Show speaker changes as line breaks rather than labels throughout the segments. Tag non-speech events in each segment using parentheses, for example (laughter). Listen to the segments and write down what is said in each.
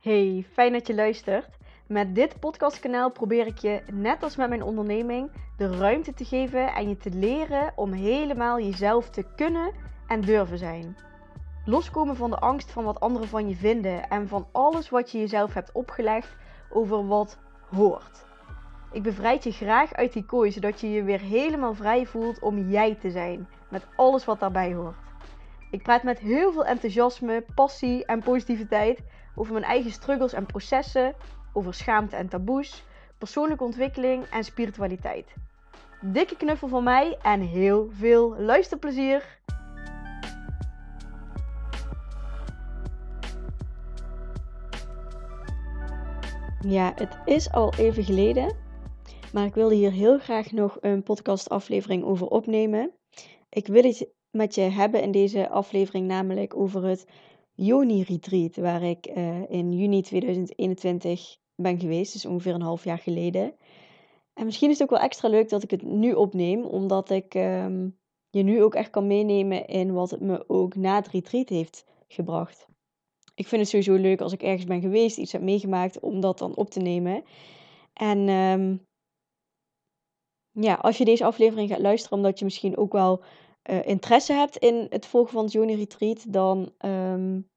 Hey, fijn dat je luistert. Met dit podcastkanaal probeer ik je, net als met mijn onderneming, de ruimte te geven en je te leren om helemaal jezelf te kunnen en durven zijn. Loskomen van de angst van wat anderen van je vinden en van alles wat je jezelf hebt opgelegd over wat hoort. Ik bevrijd je graag uit die kooi, zodat je je weer helemaal vrij voelt om jij te zijn, met alles wat daarbij hoort. Ik praat met heel veel enthousiasme, passie en positiviteit over mijn eigen struggles en processen, over schaamte en taboes, persoonlijke ontwikkeling en spiritualiteit. Dikke knuffel van mij en heel veel luisterplezier! Ja, het is al even geleden, maar ik wilde hier heel graag nog een podcastaflevering over opnemen. Ik wil het met je hebben in deze aflevering namelijk over het Joni Retreat, waar ik uh, in juni 2021 ben geweest, dus ongeveer een half jaar geleden. En misschien is het ook wel extra leuk dat ik het nu opneem, omdat ik um, je nu ook echt kan meenemen in wat het me ook na het retreat heeft gebracht. Ik vind het sowieso leuk als ik ergens ben geweest, iets heb meegemaakt, om dat dan op te nemen. En um, ja, als je deze aflevering gaat luisteren, omdat je misschien ook wel uh, interesse hebt in het volgen van het Joni Retreat, dan um,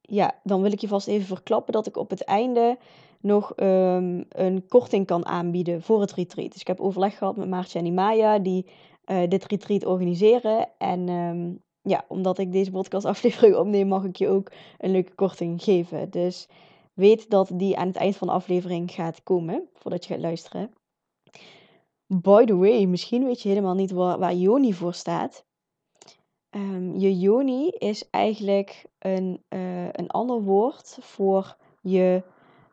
ja, dan wil ik je vast even verklappen dat ik op het einde nog um, een korting kan aanbieden voor het retreat. Dus ik heb overleg gehad met Maartje en Imaya, die uh, dit retreat organiseren. En um, ja, omdat ik deze podcast aflevering opneem, mag ik je ook een leuke korting geven. Dus weet dat die aan het eind van de aflevering gaat komen, voordat je gaat luisteren. By the way, misschien weet je helemaal niet waar, waar Joni voor staat. Um, je yoni is eigenlijk een, uh, een ander woord voor je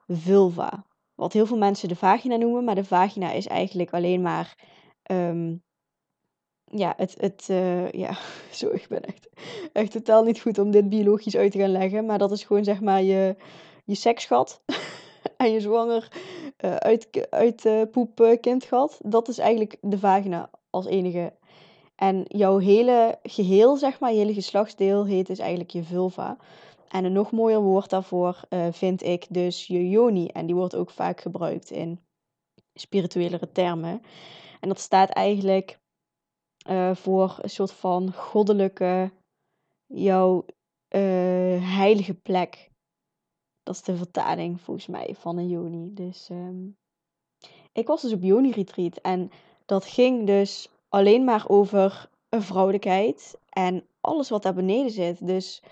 vulva. Wat heel veel mensen de vagina noemen, maar de vagina is eigenlijk alleen maar. Um, ja, het. het uh, ja, (laughs) zo, ik ben echt, echt totaal niet goed om dit biologisch uit te gaan leggen. Maar dat is gewoon zeg maar je, je seksgat (laughs) (laughs) en je zwanger uh, uit, uit uh, poep kindgat. Dat is eigenlijk de vagina als enige en jouw hele geheel, zeg maar, je hele geslachtsdeel heet dus eigenlijk je vulva. En een nog mooier woord daarvoor vind ik dus je yoni. En die wordt ook vaak gebruikt in spirituelere termen. En dat staat eigenlijk voor een soort van goddelijke, jouw heilige plek. Dat is de vertaling volgens mij van een yoni. Dus um, ik was dus op yoni retreat en dat ging dus alleen maar over een vrouwelijkheid en alles wat daar beneden zit. Dus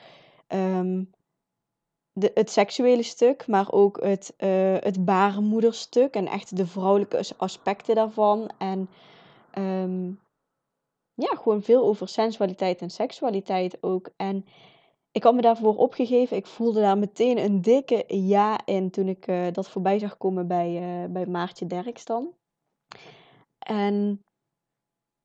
um, de, het seksuele stuk, maar ook het, uh, het baarmoederstuk en echt de vrouwelijke aspecten daarvan. En um, ja, gewoon veel over sensualiteit en seksualiteit ook. En ik had me daarvoor opgegeven. Ik voelde daar meteen een dikke ja in toen ik uh, dat voorbij zag komen bij, uh, bij Maartje Derks dan. En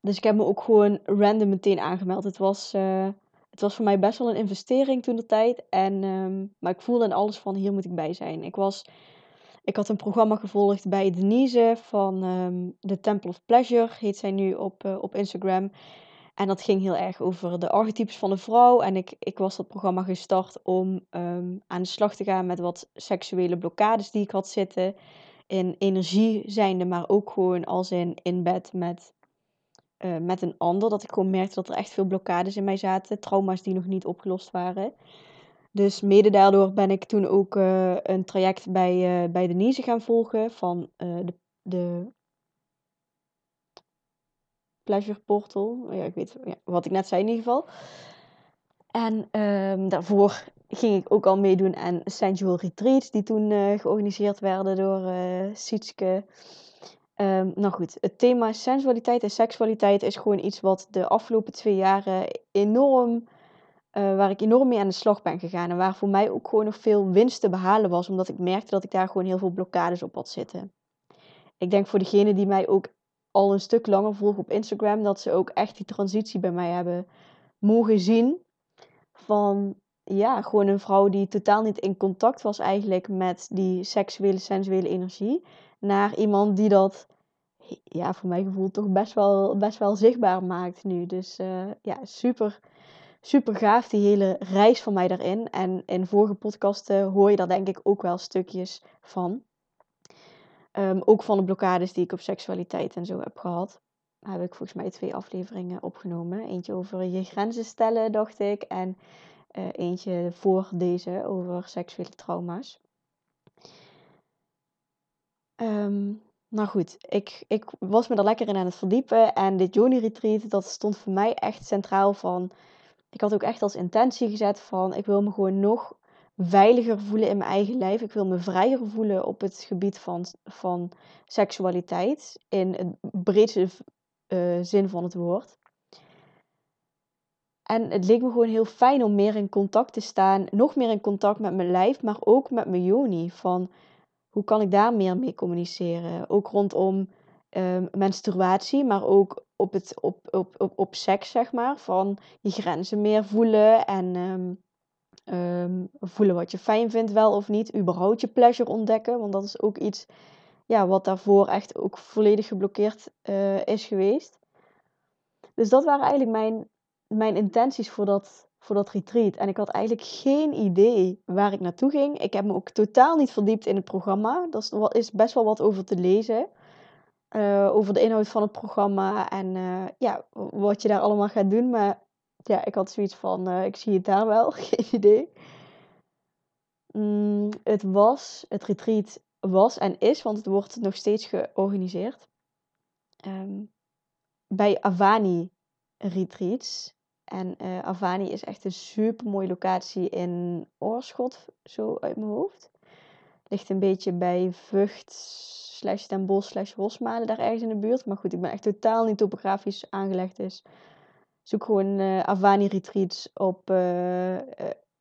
dus ik heb me ook gewoon random meteen aangemeld. Het was, uh, het was voor mij best wel een investering toen de tijd. En, um, maar ik voelde in alles van hier moet ik bij zijn. Ik, was, ik had een programma gevolgd bij Denise van um, The Temple of Pleasure, heet zij nu op, op Instagram. En dat ging heel erg over de archetypes van de vrouw. En ik, ik was dat programma gestart om um, aan de slag te gaan met wat seksuele blokkades die ik had zitten. In energie zijnde, maar ook gewoon als in, in bed met uh, met een ander. Dat ik gewoon merkte dat er echt veel blokkades in mij zaten. Trauma's die nog niet opgelost waren. Dus mede daardoor ben ik toen ook uh, een traject bij, uh, bij Denise gaan volgen. Van de, de Pleasure Portal. Ja, ik weet ja, wat ik net zei in ieder geval. En um, daarvoor ging ik ook al meedoen aan Sensual Retreats. Die toen georganiseerd werden door Sietske. Um, nou goed, het thema sensualiteit en seksualiteit is gewoon iets wat de afgelopen twee jaren enorm, uh, waar ik enorm mee aan de slag ben gegaan. En waar voor mij ook gewoon nog veel winst te behalen was, omdat ik merkte dat ik daar gewoon heel veel blokkades op had zitten. Ik denk voor degenen die mij ook al een stuk langer volgen op Instagram, dat ze ook echt die transitie bij mij hebben mogen zien. Van ja, gewoon een vrouw die totaal niet in contact was eigenlijk met die seksuele, sensuele energie naar iemand die dat, ja, voor mijn gevoel toch best wel, best wel zichtbaar maakt nu. Dus uh, ja, super, super gaaf, die hele reis van mij daarin. En in vorige podcasten hoor je daar denk ik ook wel stukjes van. Ehm, ook van de blokkades die ik op seksualiteit en zo heb gehad. Daar heb ik volgens mij twee afleveringen opgenomen. Eentje over je grenzen stellen, dacht ik. En uh, eentje voor deze over seksuele trauma's. Um, nou goed, ik, ik was me er lekker in aan het verdiepen. En dit Joni Retreat, dat stond voor mij echt centraal van... Ik had ook echt als intentie gezet van... Ik wil me gewoon nog veiliger voelen in mijn eigen lijf. Ik wil me vrijer voelen op het gebied van, van seksualiteit. In het breedste uh, zin van het woord. En het leek me gewoon heel fijn om meer in contact te staan. Nog meer in contact met mijn lijf, maar ook met mijn Joni. Van hoe kan ik daar meer mee communiceren? Ook rondom um, menstruatie, maar ook op, het, op, op, op, op seks, zeg maar. Van je grenzen meer voelen en um, um, voelen wat je fijn vindt, wel of niet. Überhaupt je pleasure ontdekken, want dat is ook iets ja, wat daarvoor echt ook volledig geblokkeerd uh, is geweest. Dus dat waren eigenlijk mijn, mijn intenties voor dat, voor dat retreat. En ik had eigenlijk geen idee waar ik naartoe ging. Ik heb me ook totaal niet verdiept in het programma. Er is best wel wat over te lezen. Uh, over de inhoud van het programma en uh, ja, wat je daar allemaal gaat doen. Maar ja, ik had zoiets van, uh, ik zie het daar wel, (laughs) geen idee. Mm, het was, het retreat was en is, want het wordt nog steeds georganiseerd. Um, bij Avani Retreats. En uh, Avani is echt een super mooie locatie in Oorschot, zo uit mijn hoofd. Ligt een beetje bij Vught, slash Den Bosch, slash Rosmalen, daar ergens in de buurt. Maar goed, ik ben echt totaal niet topografisch aangelegd. Dus zoek gewoon uh, Avani Retreats op, uh,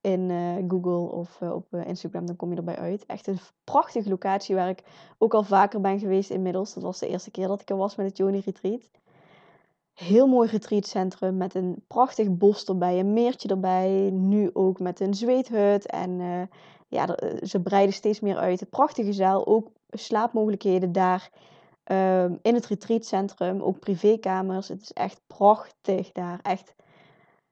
in Google of op Instagram, dan kom je erbij uit. Echt een prachtige locatie waar ik ook al vaker ben geweest inmiddels. Dat was de eerste keer dat ik er was met het Joni Retreat heel mooi retreatcentrum met een prachtig bos erbij, een meertje erbij. Nu ook met een zweethut. En ja, eh, ze breiden steeds meer uit. Een prachtige zaal, ook slaapmogelijkheden daar uh, in het retreatcentrum. Ook privékamers. Het is echt prachtig daar. Echt.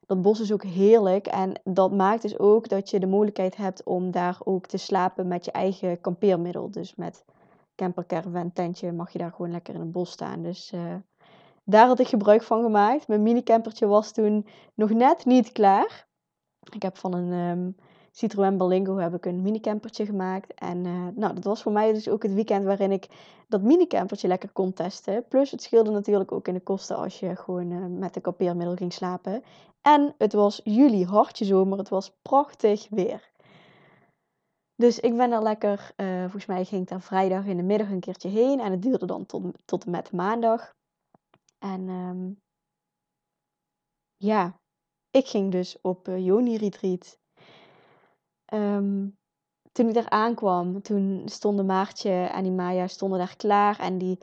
Dat bos is ook heerlijk. En dat maakt dus ook dat je de mogelijkheid hebt om daar ook te slapen met je eigen kampeermiddel. Dus met camper, caravan, tentje mag je daar gewoon lekker in het bos staan. Dus... Uh, daar had ik gebruik van gemaakt. Mijn minicampertje was toen nog net niet klaar. Ik heb van een um, Citroën Berlingo heb ik een minicampertje gemaakt. En uh, nou, dat was voor mij dus ook het weekend waarin ik dat minicampertje lekker kon testen. Plus het scheelde natuurlijk ook in de kosten als je gewoon uh, met een kampeermiddel ging slapen. En het was juli, hartje zomer. Het was prachtig weer. Dus ik ben er lekker, uh, volgens mij ging ik daar vrijdag in de middag een keertje heen. En het duurde dan tot, tot en met maandag. En um, ja, ik ging dus op Joni Retreat. Um, toen ik daar aankwam, toen stonden Maartje en die Maya stonden daar klaar. En die,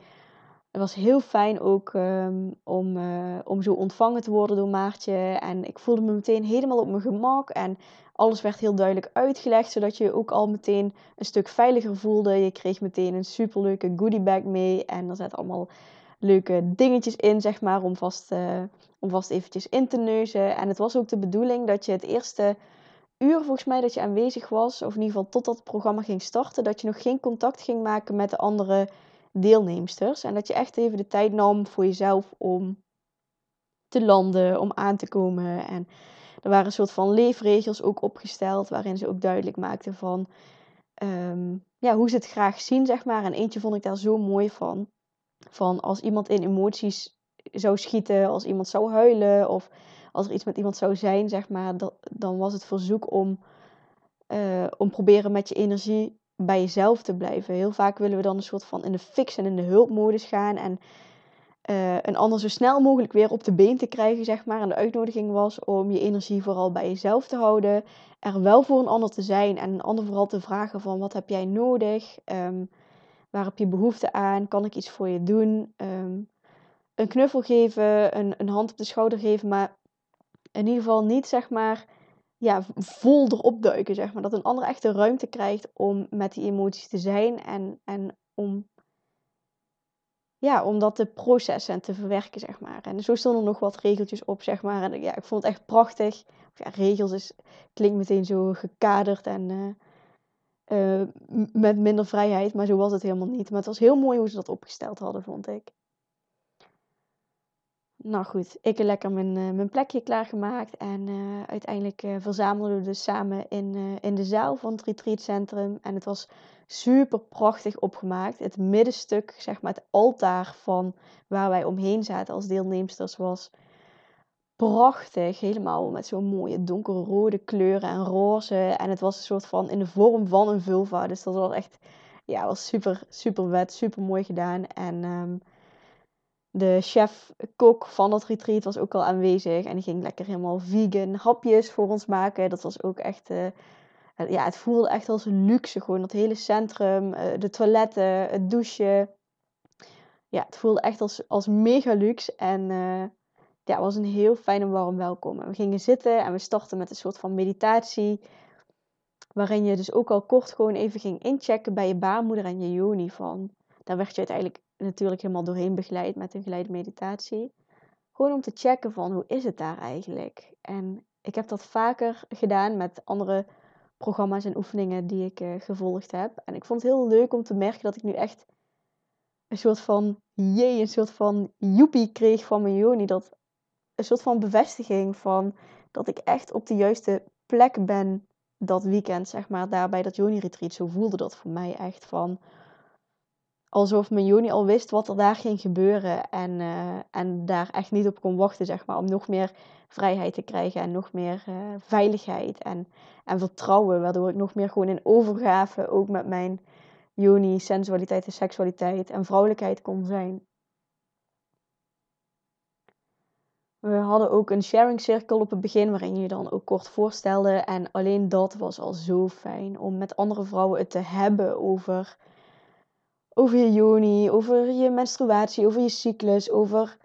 het was heel fijn ook um, om, uh, om zo ontvangen te worden door Maartje. En ik voelde me meteen helemaal op mijn gemak. En alles werd heel duidelijk uitgelegd, zodat je ook al meteen een stuk veiliger voelde. Je kreeg meteen een superleuke goodiebag mee. En er zaten allemaal leuke dingetjes in, zeg maar, om vast, uh, om vast eventjes in te neuzen. En het was ook de bedoeling dat je het eerste uur, volgens mij, dat je aanwezig was, of in ieder geval totdat het programma ging starten, dat je nog geen contact ging maken met de andere deelnemsters. En dat je echt even de tijd nam voor jezelf om te landen, om aan te komen. En er waren een soort van leefregels ook opgesteld, waarin ze ook duidelijk maakten van um, ja, hoe ze het graag zien, zeg maar. En eentje vond ik daar zo mooi van. Van als iemand in emoties zou schieten, als iemand zou huilen of als er iets met iemand zou zijn, zeg maar, dan was het verzoek om, uh, om proberen met je energie bij jezelf te blijven. Heel vaak willen we dan een soort van in de fix en in de hulpmodus gaan en uh, een ander zo snel mogelijk weer op de been te krijgen, zeg maar. En de uitnodiging was om je energie vooral bij jezelf te houden, er wel voor een ander te zijn en een ander vooral te vragen van wat heb jij nodig. Um, Waar heb je behoefte aan? Kan ik iets voor je doen? Ehm, een knuffel geven, een, een hand op de schouder geven, maar in ieder geval niet zeg maar ja, vol erop duiken. Zeg maar. Dat een ander echt de ruimte krijgt om met die emoties te zijn en, en om ja, om dat te processen en te verwerken, zeg maar. En zo stonden er nog wat regeltjes op, zeg maar. En ja, ik vond het echt prachtig. Ja, regels is, klinkt meteen zo gekaderd en uh, met minder vrijheid, maar zo was het helemaal niet. Maar het was heel mooi hoe ze dat opgesteld hadden, vond ik. Nou goed, ik heb lekker mijn, uh, mijn plekje klaargemaakt. En uh, uiteindelijk uh, verzamelden we dus samen in, in de zaal van het retreatcentrum. En het was super prachtig opgemaakt. Het middenstuk, zeg maar het altaar van waar wij omheen zaten als deelnemsters was prachtig. Helemaal met zo'n mooie donkerrode kleuren en roze. En het was een soort van in de vorm van een vulva. Dus dat was echt, ja, was super, super wet, super mooi gedaan. En um, de chef-kok van dat retreat was ook al aanwezig. En die ging lekker helemaal vegan hapjes voor ons maken. Dat was ook echt... Uh, ja, het voelde echt als een luxe. Gewoon dat hele centrum, uh, de toiletten, het douchen. Ja, het voelde echt als, als mega luxe. En ja, het was een heel fijn en warm welkom. En we gingen zitten en we startten met een soort van meditatie. Waarin je dus ook al kort gewoon even ging inchecken bij je baarmoeder en je yoni van. Daar werd je uiteindelijk natuurlijk helemaal doorheen begeleid met een geleide meditatie. Gewoon om te checken van hoe is het daar eigenlijk. En ik heb dat vaker gedaan met andere programma's en oefeningen die ik uh, gevolgd heb. En ik vond het heel leuk om te merken dat ik nu echt een soort van jee, een soort van joepie kreeg van mijn yoni. Dat een soort van bevestiging van dat ik echt op de juiste plek ben dat weekend, zeg maar, daar bij dat Joni Retreat. Zo voelde dat voor mij echt van alsof mijn Joni al wist wat er daar ging gebeuren en, uh, en daar echt niet op kon wachten, zeg maar, om nog meer vrijheid te krijgen en nog meer uh, veiligheid en, en vertrouwen, waardoor ik nog meer gewoon in overgave ook met mijn Joni, sensualiteit en seksualiteit en vrouwelijkheid kon zijn. We hadden ook een sharing circle op het begin, waarin je dan ook kort voorstelde. En alleen dat was al zo fijn om met andere vrouwen het te hebben over, over je joni, over je menstruatie, over je cyclus, over,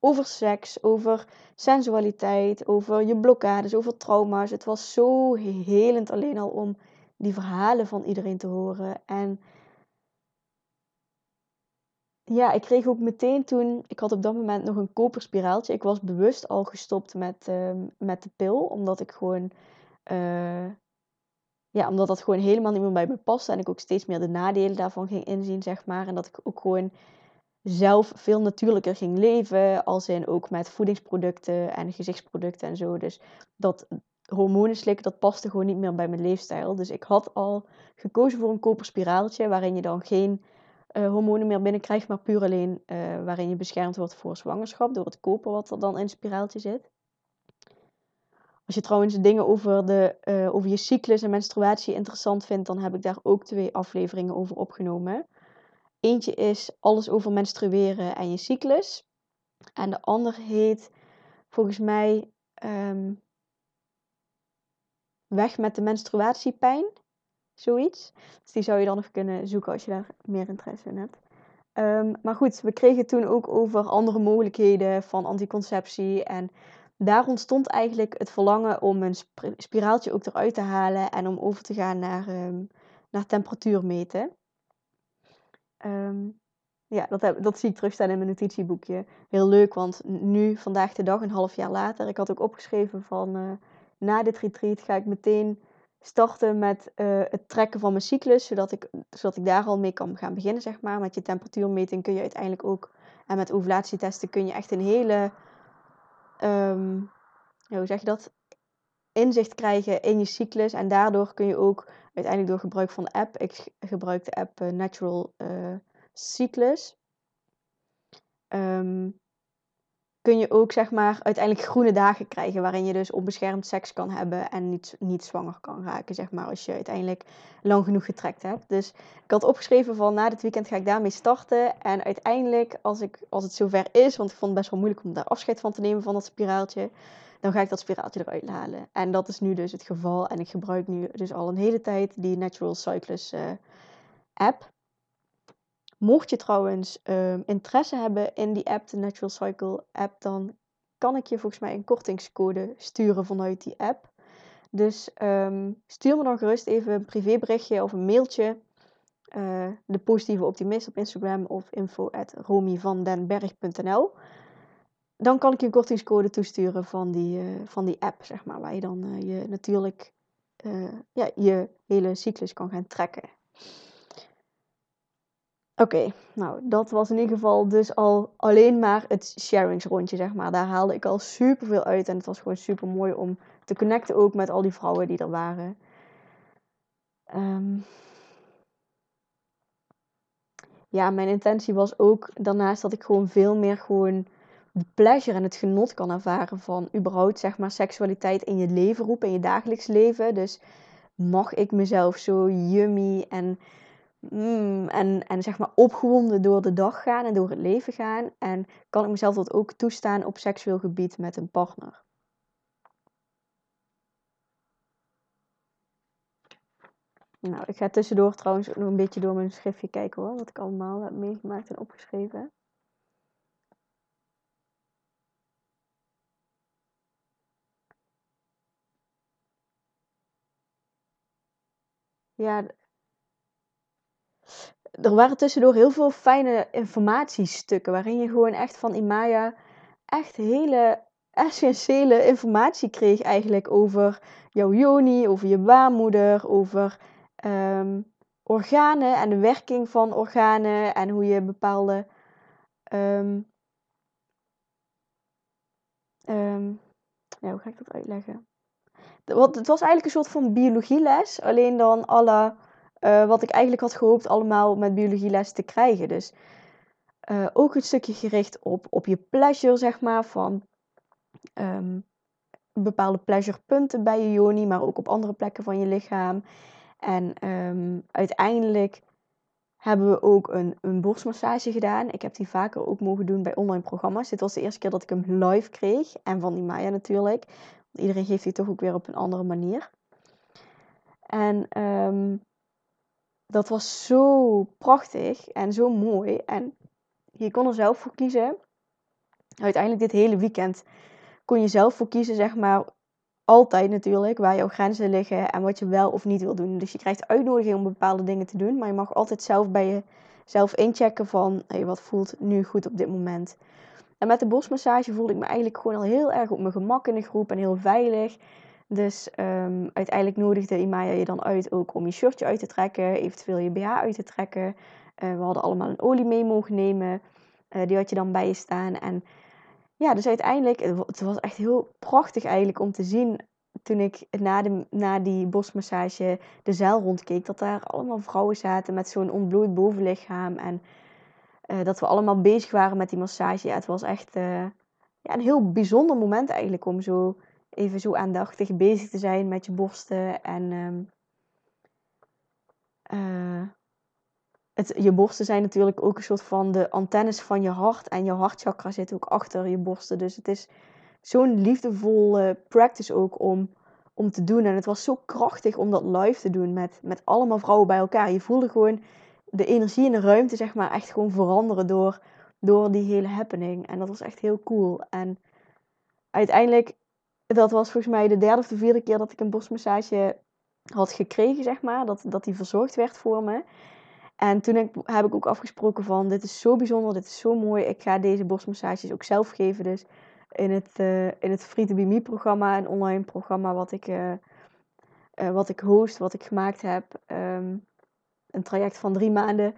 over seks, over sensualiteit, over je blokkades, over trauma's. Het was zo helend alleen al om die verhalen van iedereen te horen. En ja, ik kreeg ook meteen toen, ik had op dat moment nog een koperspiraaltje. Ik was bewust al gestopt met, uh, met de pil, omdat ik gewoon, uh, ja, omdat dat gewoon helemaal niet meer bij me paste. En ik ook steeds meer de nadelen daarvan ging inzien, zeg maar. En dat ik ook gewoon zelf veel natuurlijker ging leven, als in ook met voedingsproducten en gezichtsproducten en zo. Dus dat hormonen slikken, dat paste gewoon niet meer bij mijn leefstijl. Dus ik had al gekozen voor een koperspiraaltje, waarin je dan geen uh, hormonen meer binnenkrijgt, maar puur alleen uh, waarin je beschermd wordt voor zwangerschap door het koper wat er dan in het spiraaltje zit. Als je trouwens dingen over, de, uh, over je cyclus en menstruatie interessant vindt, dan heb ik daar ook twee afleveringen over opgenomen. Eentje is alles over menstrueren en je cyclus. En de ander heet volgens mij um, Weg met de menstruatiepijn. Zoiets. Dus die zou je dan nog kunnen zoeken als je daar meer interesse in hebt. Um, maar goed, we kregen toen ook over andere mogelijkheden van anticonceptie. En daar ontstond eigenlijk het verlangen om een spiraaltje ook eruit te halen en om over te gaan naar, um, naar temperatuur meten. Um, ja, dat, heb, dat zie ik terugstaan in mijn notitieboekje. Heel leuk, want nu, vandaag de dag, een half jaar later, ik had ook opgeschreven van uh, na dit retreat ga ik meteen starten met uh, het trekken van mijn cyclus, zodat ik, zodat ik daar al mee kan gaan beginnen, zeg maar. Met je temperatuurmeting kun je uiteindelijk ook, en met ovulatietesten kun je echt een hele, um, hoe zeg je dat, inzicht krijgen in je cyclus. En daardoor kun je ook uiteindelijk door gebruik van de app, ik gebruik de app uh, Natural uh, Cyclus, um, kun je ook zeg maar uiteindelijk groene dagen krijgen waarin je dus onbeschermd seks kan hebben en niet, niet zwanger kan raken, zeg maar, als je uiteindelijk lang genoeg getrekt hebt. Dus ik had opgeschreven van na dit weekend ga ik daarmee starten en uiteindelijk als, ik, als het zover is, want ik vond het best wel moeilijk om daar afscheid van te nemen van dat spiraaltje, dan ga ik dat spiraaltje eruit halen. En dat is nu dus het geval en ik gebruik nu dus al een hele tijd die Natural Cyclus uh, app. Mocht je trouwens um, interesse hebben in die app, de Natural Cycle app, dan kan ik je volgens mij een kortingscode sturen vanuit die app. Dus um, stuur me dan gerust even een privéberichtje of een mailtje eh, de positieve optimist op Instagram of info at Dan kan ik je een kortingscode toesturen van die, uh, van die app, zeg maar, waar je dan uh, je natuurlijk ja, je hele cyclus kan gaan trekken. Oké, nou dat was in ieder geval dus al alleen maar het sharingsrondje, zeg maar. Daar haalde ik al super veel uit en het was gewoon super mooi om te connecten ook met al die vrouwen die er waren. Um, ja, mijn intentie was ook daarnaast dat ik gewoon veel meer gewoon de en het genot kan ervaren van überhaupt zeg maar seksualiteit in je leven roepen, in je dagelijks leven. Dus mag ik mezelf zo yummy en, mm, en, en zeg maar opgewonden door de dag gaan en door het leven gaan. En kan ik mezelf dat ook toestaan op seksueel gebied met een partner. Nou, ik ga tussendoor trouwens nog een beetje door mijn schriftje kijken hoor. Wat ik allemaal heb meegemaakt en opgeschreven. Ja, er waren tussendoor heel veel fijne informatiestukken. Waarin je gewoon echt van Imaya echt hele essentiële informatie kreeg eigenlijk over jouw joni, over je baarmoeder, over um, organen en de werking van organen en hoe je bepaalde. Um, um, ja, hoe ga ik dat uitleggen? Het was eigenlijk een soort van biologieles, alleen dan alle, uh, wat ik eigenlijk had gehoopt allemaal met biologieles te krijgen. Dus uh, ook een stukje gericht op, op je pleasure, zeg maar, van um, bepaalde pleasurepunten bij je joni, maar ook op andere plekken van je lichaam. En um, uiteindelijk hebben we ook een, een borstmassage gedaan. Ik heb die vaker ook mogen doen bij online programma's. Dit was de eerste keer dat ik hem live kreeg. En van die Maya natuurlijk. Want iedereen geeft die toch ook weer op een andere manier. En um, dat was zo prachtig en zo mooi. En je kon er zelf voor kiezen. Uiteindelijk dit hele weekend kon je zelf voor kiezen, zeg maar, altijd natuurlijk waar jouw grenzen liggen en wat je wel of niet wil doen. Dus je krijgt uitnodiging om bepaalde dingen te doen, maar je mag altijd zelf bij jezelf inchecken van hey, wat voelt nu goed op dit moment. En met de bosmassage voelde ik me eigenlijk gewoon al heel erg op mijn gemak in de groep en heel veilig. Dus um, uiteindelijk nodigde Imaya je dan uit ook om je shirtje uit te trekken, eventueel je BH uit te trekken. Uh, we hadden allemaal een olie mee mogen nemen. Uh, die had je dan bij je staan. En ja, dus uiteindelijk, het was echt heel prachtig eigenlijk om te zien toen ik na, de, na die bosmassage de zaal rondkeek, dat daar allemaal vrouwen zaten met zo'n ontbloot bovenlichaam. En uh, dat we allemaal bezig waren met die massage. Ja, het was echt ja, een heel bijzonder moment eigenlijk om zo even zo aandachtig bezig te zijn met je borsten. En um, uh, het, je borsten zijn natuurlijk ook een soort van de antennes van je hart. En je hartchakra zit ook achter je borsten. Dus het is zo'n liefdevolle practice ook om, om te doen. En het was zo krachtig om dat live te doen met, met allemaal vrouwen bij elkaar. Je voelde gewoon de energie in de ruimte, zeg maar, echt gewoon veranderen door, door die hele happening. En dat was echt heel cool. En uiteindelijk, dat was volgens mij de derde of de vierde keer dat ik een borstmassage had gekregen, zeg maar. Dat, dat die verzorgd werd voor me. En toen heb, heb ik ook afgesproken van, dit is zo bijzonder, dit is zo mooi. Ik ga deze borstmassages ook zelf geven. Dus in het, uh, in het Free to Be Me programma, een online programma wat ik, uh, uh, wat ik host, wat ik gemaakt heb. Um, een traject van drie maanden.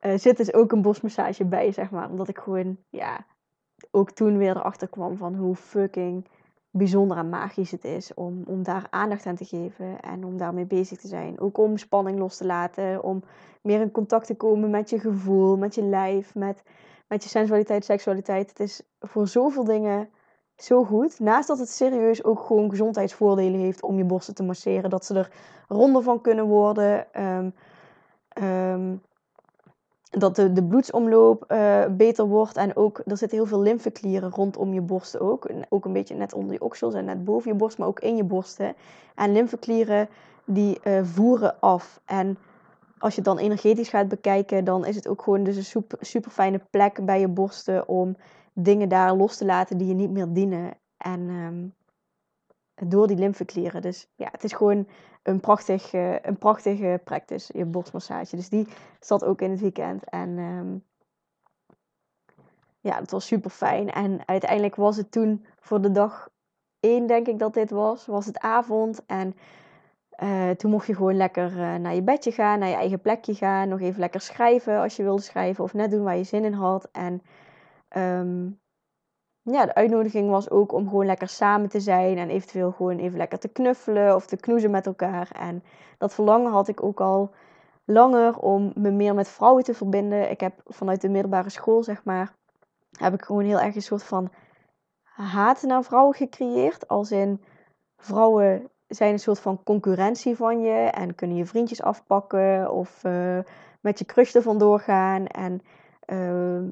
zit dus ook een borstmassage bij, zeg maar. Omdat ik gewoon, ja, ook toen weer erachter kwam van hoe fucking bijzonder en magisch het is om, om daar aandacht aan te geven en om daarmee bezig te zijn. Ook om spanning los te laten, om meer in contact te komen met je gevoel, met je lijf, met, met je sensualiteit, seksualiteit. Het is voor zoveel dingen zo goed. Naast dat het serieus ook gewoon gezondheidsvoordelen heeft om je borsten te masseren, dat ze er ronder van kunnen worden. Um, um, dat de, de bloedsomloop uh, beter wordt. En ook, er zitten heel veel lymfeklieren rondom je borsten ook. ook een beetje net onder je oksels en net boven je borst, maar ook in je borsten. En lymfeklieren die uh, voeren af. En als je het dan energetisch gaat bekijken, dan is het ook gewoon dus een super, fijne plek bij je borsten om dingen daar los te laten die je niet meer dienen. En um, door die lymfeklieren. Dus ja, het is gewoon een, prachtig, een prachtige practice, je borstmassage. Dus die zat ook in het weekend. En ehm, ja, het was super fijn. En uiteindelijk was het toen voor de dag één, denk ik dat dit was, was het avond. En uh, toen mocht je gewoon lekker uh, naar je bedje gaan, naar je eigen plekje gaan. Nog even lekker schrijven als je wilde schrijven. Of net doen waar je zin in had. En um, ja, de uitnodiging was ook om gewoon lekker samen te zijn. En eventueel gewoon even lekker te knuffelen of te knoezen met elkaar. En dat verlangen had ik ook al langer om me meer met vrouwen te verbinden. Ik heb vanuit de middelbare school, zeg maar, heb ik gewoon heel erg een soort van haat naar vrouwen gecreëerd. Als in vrouwen zijn een soort van concurrentie van je en kunnen je vriendjes afpakken of uh, met je crush er vandoor gaan. En uh,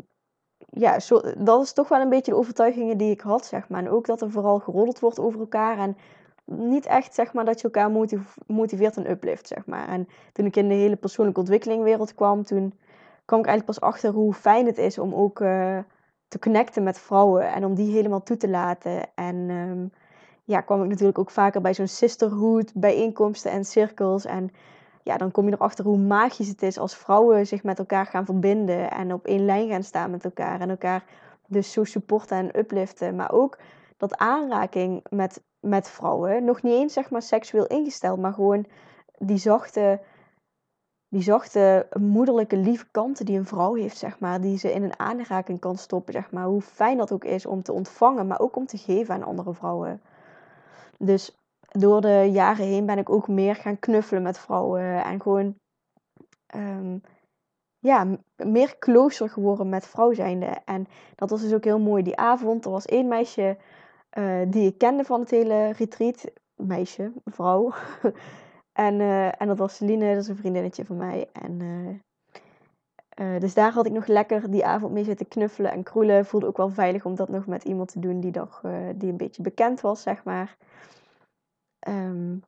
ja, zo, dat is toch wel een beetje de overtuigingen die ik had, zeg maar. En ook dat er vooral geroddeld wordt over elkaar en niet echt, zeg maar, dat je elkaar motiveert en uplift, zeg maar. En toen ik in de hele persoonlijke ontwikkelingwereld kwam, toen kwam ik eigenlijk pas achter hoe fijn het is om ook uh, te connecten met vrouwen en om die helemaal toe te laten. En um, ja, kwam ik natuurlijk ook vaker bij zo'n sisterhood, bijeenkomsten en cirkels. En ja, dan kom je erachter hoe magisch het is als vrouwen zich met elkaar gaan verbinden en op één lijn gaan staan met elkaar. En elkaar dus zo supporten en upliften. Maar ook dat aanraking met, met vrouwen, nog niet eens zeg maar seksueel ingesteld, maar gewoon die zachte, die zachte moederlijke lieve kanten die een vrouw heeft, zeg maar, die ze in een aanraking kan stoppen, zeg maar. Hoe fijn dat ook is om te ontvangen, maar ook om te geven aan andere vrouwen. Dus door de jaren heen ben ik ook meer gaan knuffelen met vrouwen. En gewoon ehm, ja, meer closer geworden met vrouw. En dat was dus ook heel mooi die avond. Er was één meisje uh, die ik kende van het hele retreat. Meisje, vrouw. (laughs) en, uh, en dat was Celine, dat is een vriendinnetje van mij. En uh, dus daar had ik nog lekker die avond mee zitten knuffelen en kroelen. Voelde ook wel veilig om dat nog met iemand te doen die, dag, die een beetje bekend was, zeg maar. Um,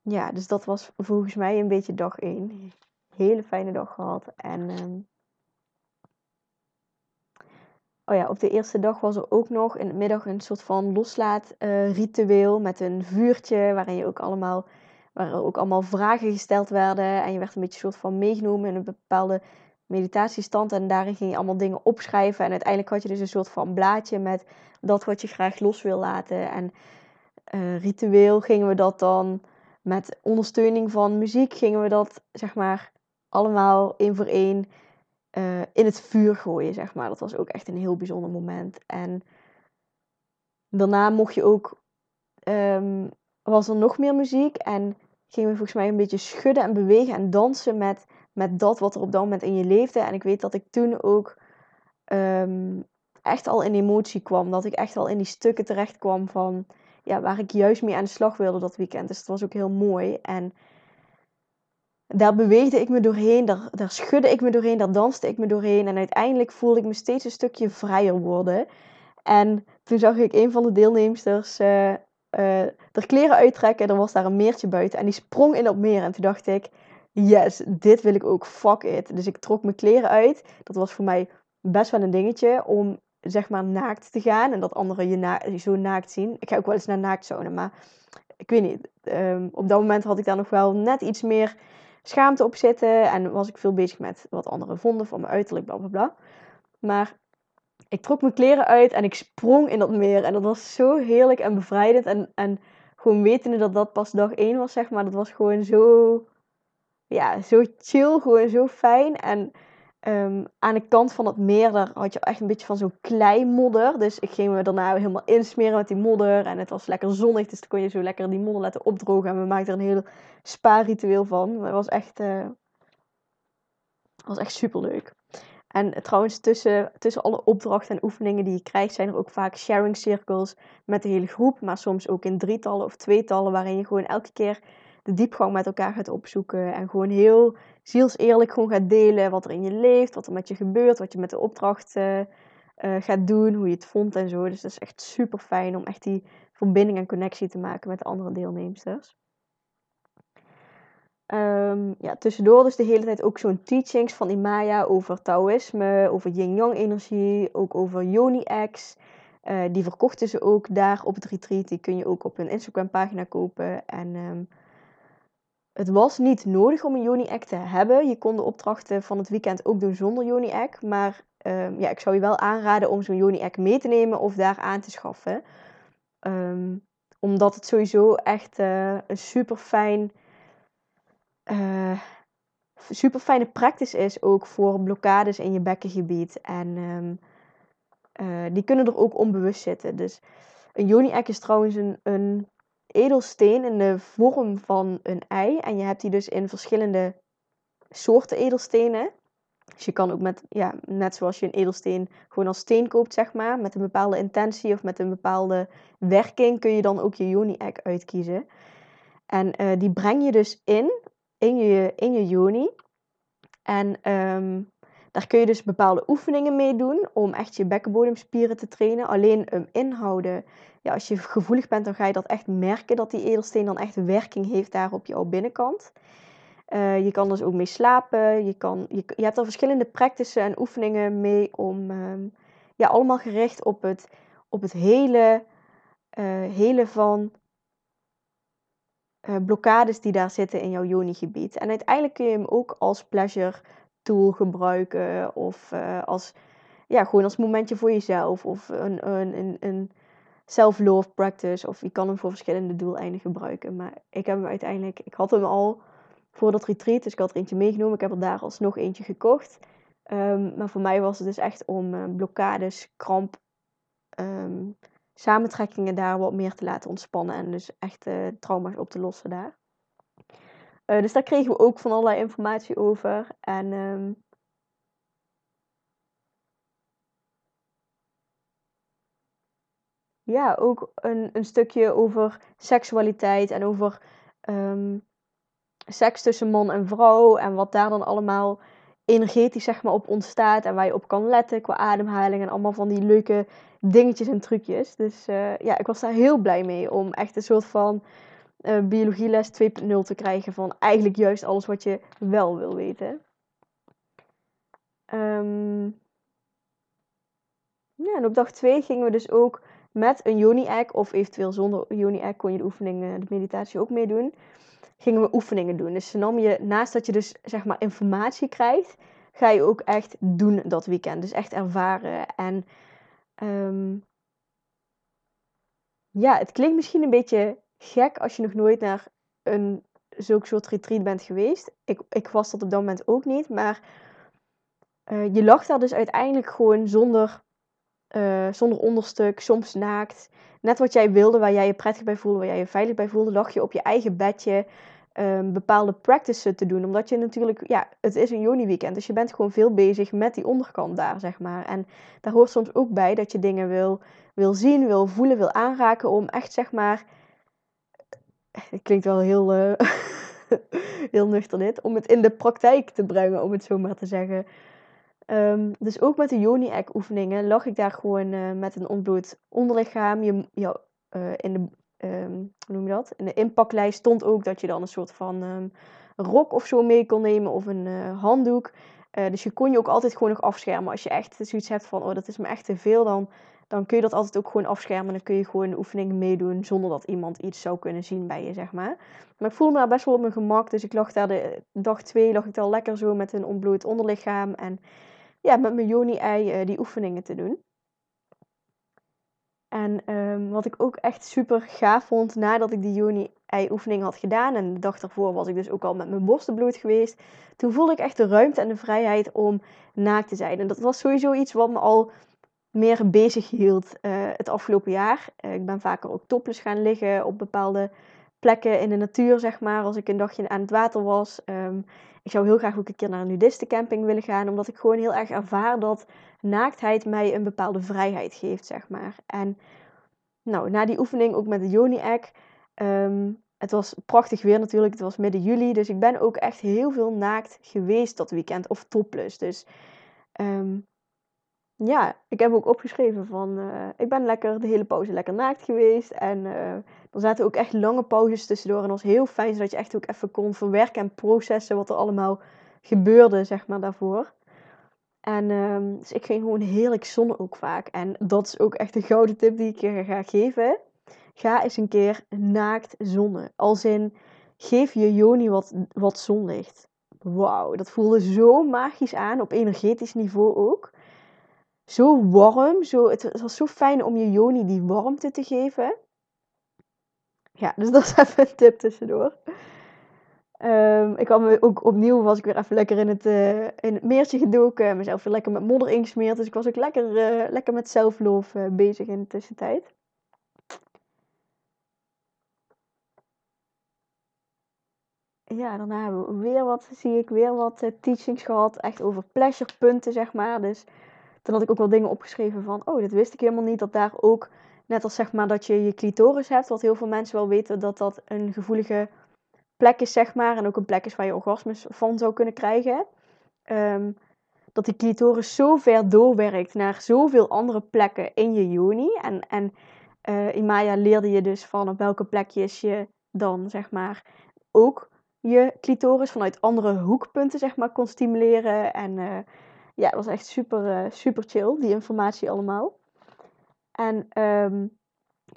ja, dus dat was volgens mij een beetje dag één. Hele fijne dag gehad. En um, oh ja, op de eerste dag was er ook nog in de middag een soort van loslaat uh, ritueel met een vuurtje waarin je ook allemaal waar er ook allemaal vragen gesteld werden en je werd een beetje soort van meegenomen in een bepaalde meditatiestand en daarin ging je allemaal dingen opschrijven en uiteindelijk had je dus een soort van blaadje met dat wat je graag los wil laten en uh, ritueel gingen we dat dan met ondersteuning van muziek, gingen we dat zeg maar allemaal één voor één uh, in het vuur gooien, zeg maar. Dat was ook echt een heel bijzonder moment. En daarna mocht je ook, um, was er nog meer muziek en gingen we volgens mij een beetje schudden en bewegen en dansen met, met dat wat er op dat moment in je leefde. En ik weet dat ik toen ook um, echt al in emotie kwam, dat ik echt al in die stukken terecht kwam van ja, waar ik juist mee aan de slag wilde dat weekend. Dus het was ook heel mooi. En daar beweegde ik me doorheen, daar, daar schudde ik me doorheen, daar danste ik me doorheen. En uiteindelijk voelde ik me steeds een stukje vrijer worden. En toen zag ik een van de deelnemsters uh, er kleren uittrekken. Er was daar een meertje buiten en die sprong in op meer. En toen dacht ik, yes, dit wil ik ook, fuck it. Dus ik trok mijn kleren uit. Dat was voor mij best wel een dingetje om zeg maar naakt te gaan en dat anderen je, zo naakt zien. Ik ga ook wel eens naar naaktzonen, maar ik weet niet. Um, op dat moment had ik daar nog wel net iets meer schaamte op zitten en was ik veel bezig met wat anderen vonden van mijn uiterlijk, bla bla bla. Maar ik trok mijn kleren uit en ik sprong in dat meer en dat was zo heerlijk en bevrijdend en, en gewoon wetende dat dat pas dag één was, zeg maar, dat was gewoon zo, ja, zo chill, gewoon zo fijn en Um, aan de kant van het meer, daar had je echt een beetje van zo'n kleimodder. Dus ik ging me daarna helemaal insmeren met die modder. En het was lekker zonnig, dus dan kon je zo lekker die modder laten opdrogen. En we maakten er een heel spa-ritueel van. Het was echt, uh, was echt super leuk. En trouwens, tussen, tussen alle opdrachten en oefeningen die je krijgt, zijn er ook vaak sharing circles met de hele groep. Maar soms ook in drietallen of tweetallen, waarin je gewoon elke keer de diepgang met elkaar gaat opzoeken. En gewoon heel zielseerlijk gewoon gaat delen wat er in je leeft, wat er met je gebeurt, wat je met de opdracht uh, gaat doen, hoe je het vond en zo. Dus dat is echt super fijn om echt die verbinding en connectie te maken met de andere deelnemers. Um, ja, tussendoor dus de hele tijd ook zo'n teachings van Imaya over Taoïsme, over yin-yang energie, ook over Yoni-X. Uh, die verkochten ze ook daar op het retreat. Die kun je ook op hun Instagram pagina kopen. En um, het was niet nodig om een Yoni Egg te hebben. Je kon de opdrachten van het weekend ook doen zonder Yoni Egg. Maar um, ja, ik zou je wel aanraden om zo'n Yoni Egg mee te nemen of daar aan te schaffen. Um, omdat het sowieso echt uh, een super fijn, uh, super fijne practice is ook voor blokkades in je bekkengebied. En um, uh, die kunnen er ook onbewust zitten. Dus een Yoni-egg is trouwens een, een edelsteen in de vorm van een ei. En je hebt die dus in verschillende soorten edelstenen. Dus je kan ook met, ja, net zoals je een edelsteen gewoon als steen koopt, zeg maar, met een bepaalde intentie of met een bepaalde werking, kun je dan ook je yoni-egg uitkiezen. En uh, die breng je dus in, in je, in je yoni. En um, daar kun je dus bepaalde oefeningen mee doen om echt je bekkenbodemspieren te trainen. Alleen um, inhouden, ja, als je gevoelig bent, dan ga je dat echt merken dat die edelsteen dan echt werking heeft daar op jouw binnenkant. Uh, je kan dus ook mee slapen. Je, kan, je, je hebt er verschillende practices en oefeningen mee om um, ja, allemaal gericht op het, op het hele, uh, hele van uh, blokkades die daar zitten in jouw yoni-gebied. En uiteindelijk kun je hem ook als pleasure tool gebruiken of als, ja, gewoon als momentje voor jezelf of een, een, een, een self-love practice. Of je kan hem voor verschillende doeleinden gebruiken. Maar ik heb hem uiteindelijk, ik had hem al voor dat retreat. Dus ik had er eentje meegenomen. Ik heb er daar alsnog eentje gekocht. Um, maar voor mij was het dus echt om uh, blokkades, kramp, um, samentrekkingen daar wat meer te laten ontspannen. En dus echt uh, trauma's op te lossen daar. Uh, dus daar kregen we ook van allerlei informatie over. En um, ja, ook een, een stukje over seksualiteit en over um, seks tussen man en vrouw en wat daar dan allemaal energetisch zeg maar op ontstaat en waar je op kan letten qua ademhaling en allemaal van die leuke dingetjes en trucjes. Dus uh, ja, ik was daar heel blij mee om echt een soort van uh, biologieles 2.0 te krijgen van eigenlijk juist alles wat je wel wil weten. Um, ja, en op dag 2 gingen we dus ook met een yoni-egg of eventueel zonder yoni-egg kon je de oefening, de meditatie ook meedoen gingen we oefeningen doen. Dus nam je, naast dat je dus zeg maar informatie krijgt, ga je ook echt doen dat weekend. Dus echt ervaren. En um, ja, het klinkt misschien een beetje gek als je nog nooit naar een zulk soort retreat bent geweest. Ik, ik was dat op dat moment ook niet, maar uh, je lag daar dus uiteindelijk gewoon zonder, uh, zonder onderstuk, soms naakt. Net wat jij wilde, waar jij je prettig bij voelde, waar jij je veilig bij voelde, lag je op je eigen bedje um, bepaalde practices te doen. Omdat je natuurlijk, ja, het is een joni weekend. Dus je bent gewoon veel bezig met die onderkant daar, zeg maar. En daar hoort soms ook bij dat je dingen wil, wil zien, wil voelen, wil aanraken. Om echt, zeg maar. Het klinkt wel heel, uh, (laughs) heel nuchter dit. Om het in de praktijk te brengen, om het zo maar te zeggen. Um, dus ook met de Yoni-egg oefeningen lag ik daar gewoon uh, met een ontbloot onderlichaam. Je, ja, uh, in de hoe noem je dat? In de inpaklijst stond ook dat je dan een soort van um, rok of zo mee kon nemen of een uh, handdoek. Dus je kon je ook altijd gewoon nog afschermen. Als je echt zoiets hebt van, oh dat is me echt te veel, dan, dan kun je dat altijd ook gewoon afschermen. Dan kun je gewoon oefeningen meedoen zonder dat iemand iets zou kunnen zien bij je, zeg maar. Maar ik voelde me daar best wel op mijn gemak. Dus ik lag daar de dag twee, lag ik al lekker zo met een ontbloot onderlichaam. En ja, met mijn joni-ei uh, die oefeningen te doen. En um, wat ik ook echt super gaaf vond nadat ik die juni-ei-oefening had gedaan. En de dag daarvoor was ik dus ook al met mijn borstenbloed geweest. Toen voelde ik echt de ruimte en de vrijheid om naakt te zijn. En dat was sowieso iets wat me al meer bezig hield uh, het afgelopen jaar. Uh, ik ben vaker ook topless gaan liggen op bepaalde plekken in de natuur, zeg maar. Als ik een dagje aan het water was. Um, ik zou heel graag ook een keer naar een nudistencamping willen gaan. Omdat ik gewoon heel erg ervaar dat naaktheid mij een bepaalde vrijheid geeft, zeg maar. En nou, na die oefening ook met de Yoni-egg. Um, het was prachtig weer natuurlijk. Het was midden juli. Dus ik ben ook echt heel veel naakt geweest dat weekend. Of topless. Dus um, ja, ik heb ook opgeschreven van... Uh, ik ben lekker de hele pauze lekker naakt geweest. En uh, er zaten ook echt lange pauzes tussendoor. En dat was heel fijn, zodat je echt ook even kon verwerken en processen... wat er allemaal gebeurde, zeg maar, daarvoor. En um, dus ik ging gewoon heerlijk zonnen ook vaak. En dat is ook echt een gouden tip die ik je ga geven. Ga eens een keer naakt zonnen. Als in, geef je Joni wat, wat zonlicht. Wauw, dat voelde zo magisch aan, op energetisch niveau ook. Zo warm, zo, het was zo fijn om je Joni die warmte te geven. Ja, dus dat is (laughs) even een tip tussendoor. Um, ik kwam ook opnieuw, was ik weer even lekker in het, uh, in het meertje gedoken. Mezelf weer lekker met modder ingesmeerd. Dus ik was ook lekker, uh, lekker met zelfloof uh, bezig in de tussentijd. Ja, daarna hebben we weer wat, zie ik weer wat teachings gehad. Echt over pleasurepunten, zeg maar. Dus toen had ik ook wel dingen opgeschreven van, oh, dit wist ik helemaal niet. Dat daar ook, net als zeg maar dat je je clitoris hebt. Wat heel veel mensen wel weten dat dat een gevoelige plek is, zeg maar. En ook een plek is waar je orgasmes van zou kunnen krijgen. Um, dat die clitoris zo ver doorwerkt naar zoveel andere plekken in je joni. En, en uh, in Maya leerde je dus van op welke plekjes je dan, zeg maar, ook je clitoris vanuit andere hoekpunten, zeg maar, kon stimuleren. En uh, ja, het was echt super, uh, super chill, die informatie allemaal. En um,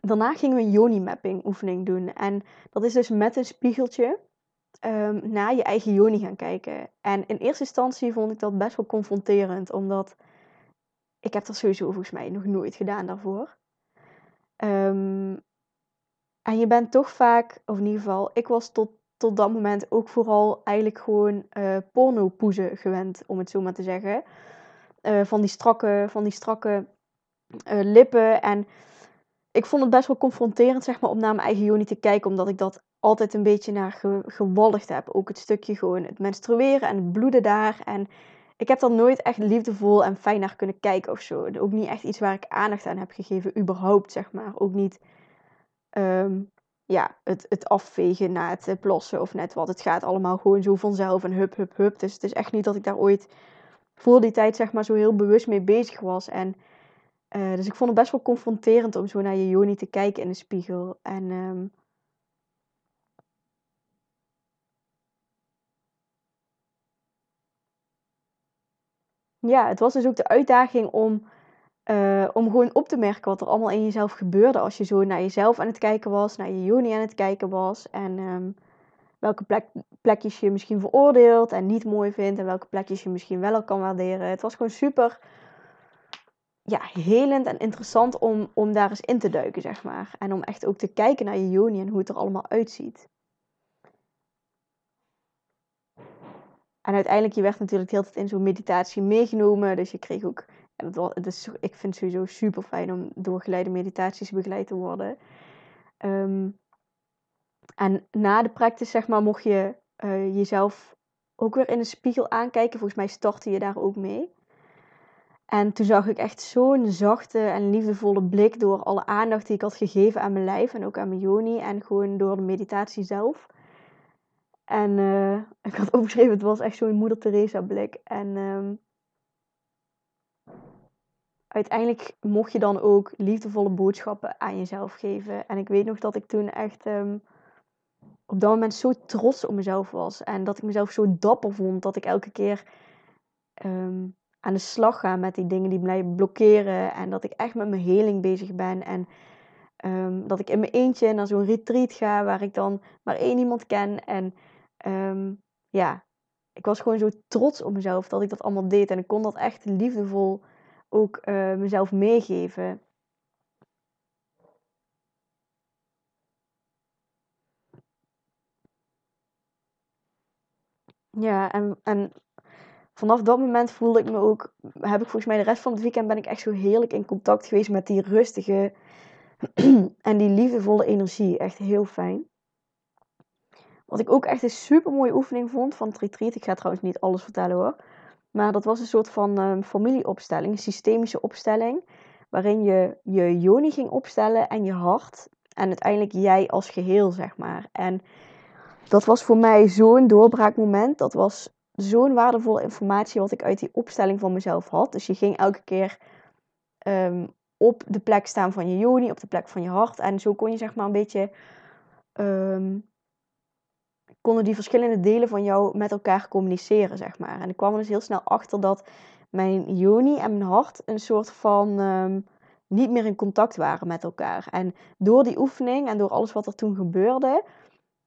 daarna gingen we een yoni-mapping oefening doen. En dat is dus met een spiegeltje um, naar je eigen yoni gaan kijken. En in eerste instantie vond ik dat best wel confronterend, omdat ik heb dat sowieso volgens mij nog nooit gedaan daarvoor. Um, en je bent toch vaak, of in ieder geval, ik was tot, tot dat moment ook vooral eigenlijk gewoon uh, pornopoezen gewend, om het zo maar te zeggen. Uh, van die strakke, van die strakke uh, lippen. En ik vond het best wel confronterend, zeg maar, om naar mijn eigen joni te kijken. Omdat ik dat altijd een beetje naar ge, gewalligd heb. Ook het stukje gewoon het menstrueren en het bloeden daar. En ik heb er nooit echt liefdevol en fijn naar kunnen kijken of zo. Ook niet echt iets waar ik aandacht aan heb gegeven, überhaupt, zeg maar. Ook niet um, ja, het, het afvegen na het plassen of net wat. Het gaat allemaal gewoon zo vanzelf en hup, hup, hup. Dus het is echt niet dat ik daar ooit voor die tijd, zeg maar, zo heel bewust mee bezig was. En uh, dus ik vond het best wel confronterend om zo naar je Joni te kijken in de spiegel. En um, ja, het was dus ook de uitdaging om, uh, om gewoon op te merken wat er allemaal in jezelf gebeurde als je zo naar jezelf aan het kijken was, naar je Joni aan het kijken was. En um, welke plek, plekjes je misschien veroordeelt en niet mooi vindt en welke plekjes je misschien wel kan waarderen. Het was gewoon super ja, helend en interessant om, om daar eens in te duiken, zeg maar. En om echt ook te kijken naar je joni en hoe het er allemaal uitziet. En uiteindelijk, je werd natuurlijk de hele tijd in zo'n meditatie meegenomen. Dus je kreeg ook, ik vind het sowieso super fijn om door geleide meditaties begeleid te worden. Um, en na de practice, zeg maar, mocht je uh, jezelf ook weer in de spiegel aankijken. Volgens mij startte je daar ook mee. En toen zag ik echt zo'n zachte en liefdevolle blik door alle aandacht die ik had gegeven aan mijn lijf en ook aan mijn joni en gewoon door de meditatie zelf. En uh, ik had opgeschreven, het was echt zo'n moeder Teresa blik. En um, uiteindelijk mocht je dan ook liefdevolle boodschappen aan jezelf geven. En ik weet nog dat ik toen echt um, op dat moment zo trots op mezelf was. En dat ik mezelf zo dapper vond dat ik elke keer um, aan de slag ga met die dingen die mij blokkeren. En dat ik echt met mijn heling bezig ben. En um, dat ik in mijn eentje naar zo'n retreat ga waar ik dan maar één iemand ken. En ja, ik was gewoon zo trots op mezelf dat ik dat allemaal deed. En ik kon dat echt liefdevol ook uh, mezelf meegeven. Ja, en, en vanaf dat moment voelde ik me ook, heb ik volgens mij de rest van het weekend ben ik echt zo heerlijk in contact geweest met die rustige (clears throat) en die liefdevolle energie. Echt heel fijn. Wat ik ook echt een super mooie oefening vond van het retreat. Ik ga trouwens niet alles vertellen hoor. Maar dat was een soort van um, familieopstelling, een systemische opstelling. Waarin je je joni ging opstellen en je hart. En uiteindelijk jij als geheel, zeg maar. En dat was voor mij zo'n doorbraakmoment. Dat was zo'n waardevolle informatie wat ik uit die opstelling van mezelf had. Dus je ging elke keer um, op de plek staan van je joni, op de plek van je hart. En zo kon je zeg maar een beetje... Um, konden die verschillende delen van jou met elkaar communiceren, zeg maar. En ik kwam er dus heel snel achter dat mijn joni en mijn hart een soort van ehm, niet meer in contact waren met elkaar. En door die oefening en door alles wat er toen gebeurde,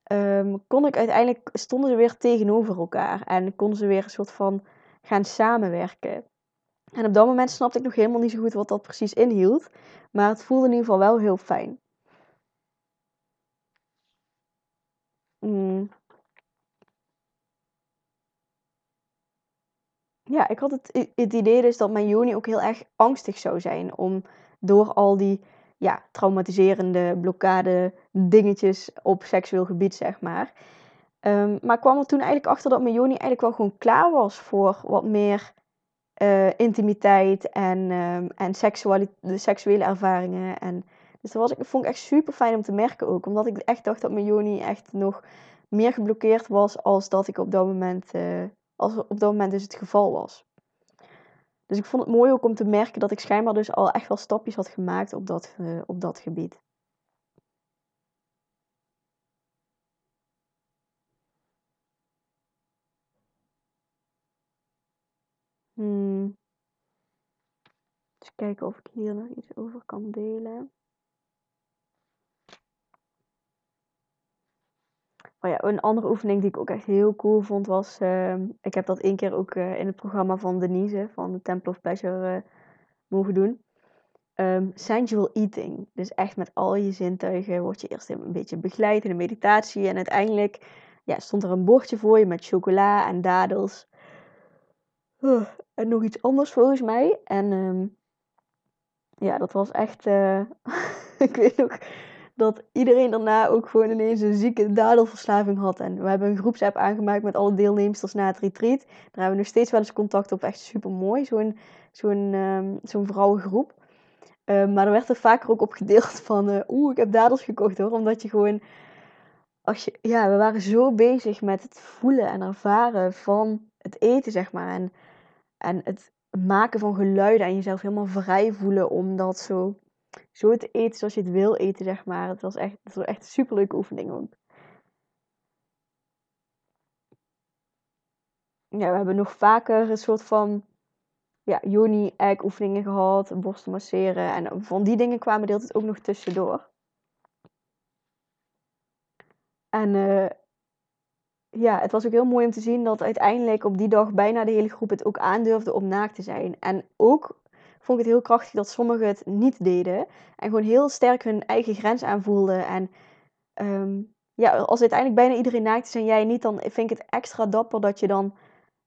ehm, kon ik uiteindelijk, stonden ze weer tegenover elkaar. En konden ze weer een soort van gaan samenwerken. En op dat moment snapte ik nog helemaal niet zo goed wat dat precies inhield. Maar het voelde in ieder geval wel heel fijn. Mm. Ja, ik had het, het idee dus dat mijn joni ook heel erg angstig zou zijn. Om door al die ja, traumatiserende blokkade dingetjes op seksueel gebied, zeg maar. Um, maar kwam er toen eigenlijk achter dat mijn joni eigenlijk wel gewoon klaar was voor wat meer uh, intimiteit en, um, en de seksuele ervaringen. En, dus dat was, ik, vond ik echt super fijn om te merken ook. Omdat ik echt dacht dat mijn joni echt nog meer geblokkeerd was als dat ik op dat moment, uh, als op dat moment dus het geval was. Dus ik vond het mooi ook om te merken dat ik schijnbaar dus al echt wel stapjes had gemaakt op dat, uh, op dat gebied. Hmm. Kijken of ik hier nog iets over kan delen. Oh ja, een andere oefening die ik ook echt heel cool vond was... Uh, ik heb dat één keer ook uh, in het programma van Denise van de Temple of Pleasure uh, mogen doen. Um, sensual eating. Dus echt met al je zintuigen word je eerst een beetje begeleid in de meditatie. En uiteindelijk ja, stond er een bordje voor je met chocola en dadels. en nog iets anders volgens mij. En um, ja, dat was echt. Uh, (laughs) ik weet nog dat iedereen daarna ook gewoon ineens een zieke dadelverslaving had. En we hebben een groepsapp aangemaakt met alle deelnemers na het retreat. Daar hebben we nog steeds wel eens contact op. Echt super mooi, zo'n zo'n um, zo'n vrouwengroep. Um, maar er werd er vaker ook op gedeeld (laughs) van, uh, oeh, ik heb dadels gekocht hoor. Omdat je gewoon, als je, ja, we waren zo bezig met het voelen en ervaren van het eten, zeg maar. En, en het maken van geluiden en jezelf helemaal vrij voelen om dat zo, zo te eten zoals je het wil eten, zeg maar. Het was echt, het was echt een superleuke oefening ook. Ja, we hebben nog vaker een soort van ja, joni-egg oefeningen gehad, borsten masseren. En van die dingen kwamen deelt ook nog tussendoor. En uh, ja, het was ook heel mooi om te zien dat uiteindelijk op die dag bijna de hele groep het ook aandurfde om naakt te zijn. En ook vond ik het heel krachtig dat sommigen het niet deden. En gewoon heel sterk hun eigen grens aanvoelden. En um, ja, als uiteindelijk bijna iedereen naakt is en jij niet, dan vind ik het extra dapper dat je dan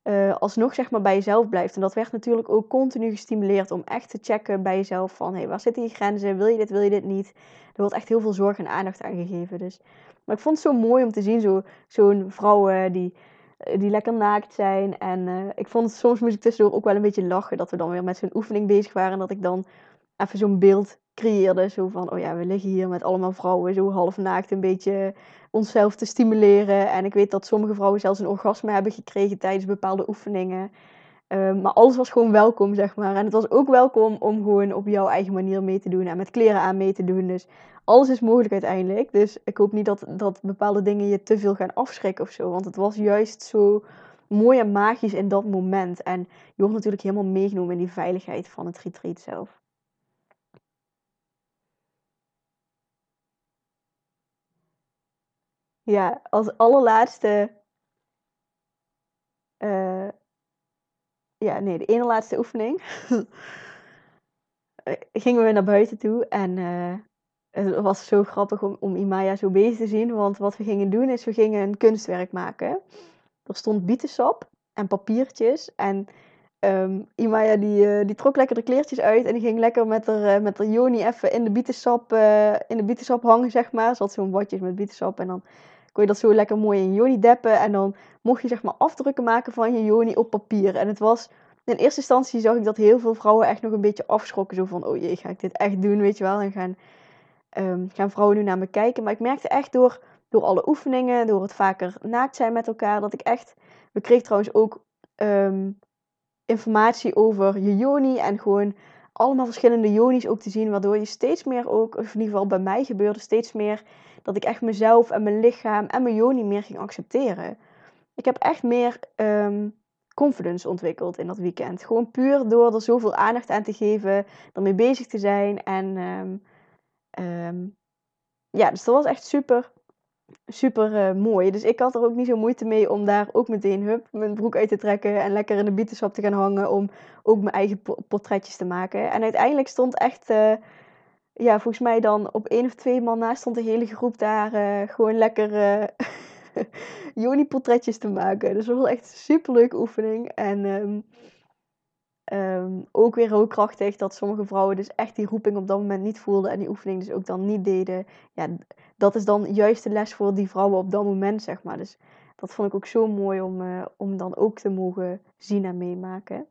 uh, alsnog zeg maar bij jezelf blijft. En dat werd natuurlijk ook continu gestimuleerd om echt te checken bij jezelf van... hé, hey, waar zitten je grenzen? Wil je dit, wil je dit niet? Er wordt echt heel veel zorg en aandacht aan gegeven. Dus. Maar ik vond het zo mooi om te zien, zo'n zo vrouwen die, eh, die lekker naakt zijn. En uh, ik vond soms moest ik tussendoor ook wel een beetje lachen... dat we dan weer met zo'n oefening bezig waren... en dat ik dan even zo'n beeld creëerde. Zo van, oh ja, we liggen hier met allemaal vrouwen zo half naakt een beetje onszelf te stimuleren. En ik weet dat sommige vrouwen zelfs een orgasme hebben gekregen tijdens bepaalde oefeningen. Um, maar alles was gewoon welkom, zeg maar. En het was ook welkom om gewoon op jouw eigen manier mee te doen en met kleren aan mee te doen. Dus alles is mogelijk uiteindelijk. Dus ik hoop niet dat, dat bepaalde dingen je te veel gaan afschrikken of zo. Want het was juist zo mooi en magisch in dat moment. En je wordt natuurlijk helemaal meegenomen in die veiligheid van het retreat zelf. Ja, als allerlaatste. Uh, ja, nee, de ene laatste oefening. (laughs) Eh, gingen we naar buiten toe en uh, het was zo grappig om, om Imaya zo bezig te zien. Want wat we gingen doen is, we gingen een kunstwerk maken. Er stond bietensap en papiertjes. En um, Imaya die, die trok lekker de kleertjes uit en die ging lekker met haar, met haar Joni even in de bietensap, in de bietensap hangen, zeg maar. Ze had zo'n watjes met bietensap en dan kon je dat zo lekker mooi in joni deppen. En dan mocht je zeg maar afdrukken maken van je joni op papier. En het was, in eerste instantie zag ik dat heel veel vrouwen echt nog een beetje afschrokken. Zo van, oh jee, ga ik dit echt doen, weet je wel. En gaan, um, gaan vrouwen nu naar me kijken. Maar ik merkte echt door, door alle oefeningen, door het vaker naakt zijn met elkaar, dat ik echt... We kregen trouwens ook um, informatie over je joni en gewoon allemaal verschillende joni's ook te zien, waardoor je steeds meer ook, of in ieder geval bij mij gebeurde steeds meer, dat ik echt mezelf en mijn lichaam en mijn joni meer ging accepteren. Ik heb echt meer um, confidence ontwikkeld in dat weekend. Gewoon puur door er zoveel aandacht aan te geven, ermee bezig te zijn. En ehm, ehm, ja, dus dat was echt super, super uh, mooi. Dus ik had er ook niet zo moeite mee om daar ook meteen hup, mijn broek uit te trekken en lekker in de bietensap te gaan hangen. Om ook mijn eigen portretjes te maken. En uiteindelijk stond echt, uh, ja, volgens mij dan op één of twee man naast stond de hele groep daar uh, gewoon lekker (laughs) Joni-portretjes te maken. Dus dat was echt een superleuke oefening. En um, um, ook weer heel krachtig dat sommige vrouwen dus echt die roeping op dat moment niet voelden. En die oefening dus ook dan niet deden. Ja, dat is dan juist de les voor die vrouwen op dat moment, zeg maar. Dus dat vond ik ook zo mooi om, uh, om dan ook te mogen zien en meemaken.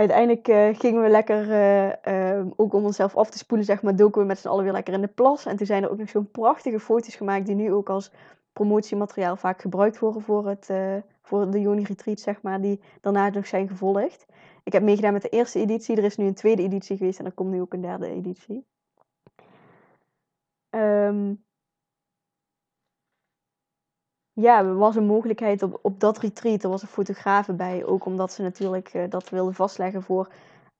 Uiteindelijk uh, gingen we lekker, uh, uh, ook om onszelf af te spoelen, zeg maar, doken we met z'n allen weer lekker in de plas. En toen zijn er ook nog zo'n prachtige foto's gemaakt die nu ook als promotiemateriaal vaak gebruikt worden voor, het, uh, voor de Joni Retreat, zeg maar, die daarna nog zijn gevolgd. Ik heb meegedaan met de eerste editie, er is nu een tweede editie geweest en er komt nu ook een derde editie. Um, ja, er was een mogelijkheid op, op dat retreat. Er was een fotograaf bij, ook omdat ze natuurlijk uh, dat wilden vastleggen voor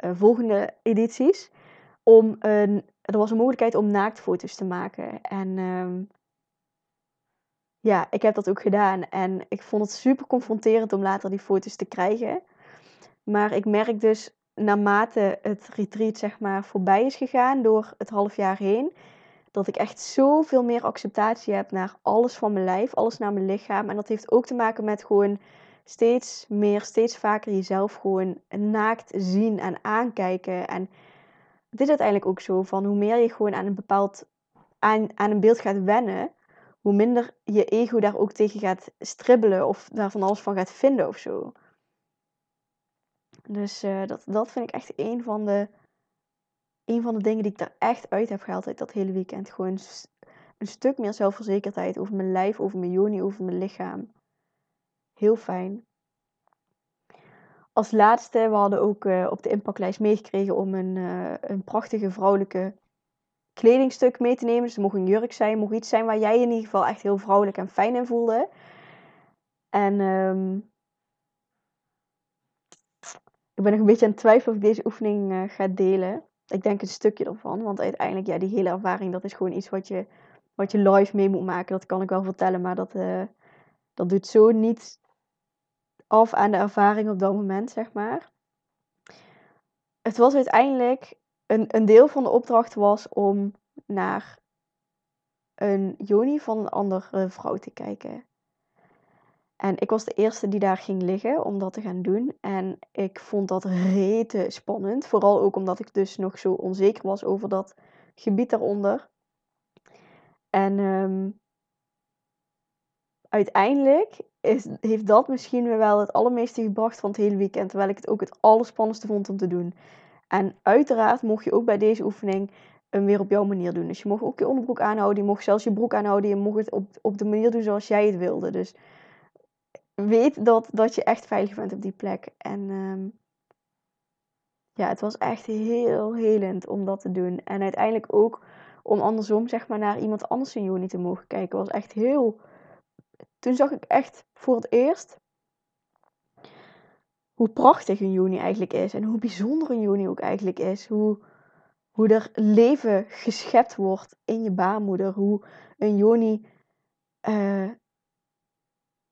uh, volgende edities. Om een, er was een mogelijkheid om naaktfoto's te maken. En um, ja, ik heb dat ook gedaan. En ik vond het super confronterend om later die foto's te krijgen. Maar ik merk dus naarmate het retreat zeg maar voorbij is gegaan door het half jaar heen, dat ik echt zoveel meer acceptatie heb naar alles van mijn lijf, alles naar mijn lichaam. En dat heeft ook te maken met gewoon steeds meer, steeds vaker jezelf gewoon naakt zien en aankijken. En het is uiteindelijk ook zo van hoe meer je gewoon aan een bepaald aan, aan een beeld gaat wennen, hoe minder je ego daar ook tegen gaat stribbelen of daar van alles van gaat vinden of zo. Dus uh, dat, dat vind ik echt een van, de, een van de dingen die ik daar echt uit heb gehaald uit dat hele weekend. Gewoon een stuk meer zelfverzekerdheid over mijn lijf, over mijn joni, over mijn lichaam. Heel fijn. Als laatste, we hadden ook uh, op de impactlijst meegekregen om een, uh, een prachtige vrouwelijke kledingstuk mee te nemen. Dus het mocht een jurk zijn, mocht iets zijn waar jij in ieder geval echt heel vrouwelijk en fijn in voelde. En um, ik ben nog een beetje aan het twijfelen of ik deze oefening uh, ga delen. Ik denk een stukje ervan, want uiteindelijk, ja, die hele ervaring, dat is gewoon iets wat je, wat je live mee moet maken. Dat kan ik wel vertellen, maar dat, uh, dat doet zo niet af aan de ervaring op dat moment, zeg maar. Het was uiteindelijk een, een deel van de opdracht was om naar een joni van een andere vrouw te kijken. En ik was de eerste die daar ging liggen om dat te gaan doen. En ik vond dat rete spannend. Vooral ook omdat ik dus nog zo onzeker was over dat gebied daaronder. En um, uiteindelijk is, heeft dat misschien wel het allermeeste gebracht van het hele weekend. Terwijl ik het ook het allerspannendste vond om te doen. En uiteraard mocht je ook bij deze oefening hem weer op jouw manier doen. Dus je mocht ook je onderbroek aanhouden, je mocht zelfs je broek aanhouden, je mocht het op, op de manier doen zoals jij het wilde. Dus weet dat, dat je echt veilig bent op die plek. En um, ja, het was echt heel helend om dat te doen. En uiteindelijk ook om andersom, zeg maar, naar iemand anders in juni te mogen kijken, was echt heel. Toen zag ik echt voor het eerst hoe prachtig een juni eigenlijk is. En hoe bijzonder een juni ook eigenlijk is. Hoe, hoe er leven geschept wordt in je baarmoeder. Hoe een juni uh,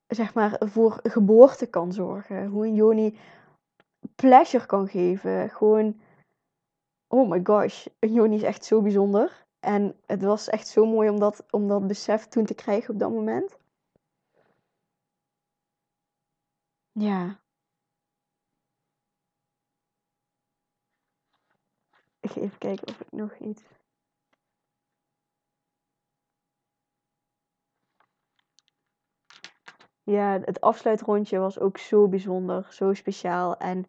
zeg maar voor geboorte kan zorgen. Hoe een joni pleasure kan geven. Gewoon, oh my gosh, een joni is echt zo bijzonder. En het was echt zo mooi om dat, om dat besef toen te krijgen op dat moment. Ja, Ik ga even kijken of ik nog iets. Ja, het afsluitrondje was ook zo bijzonder, zo speciaal. En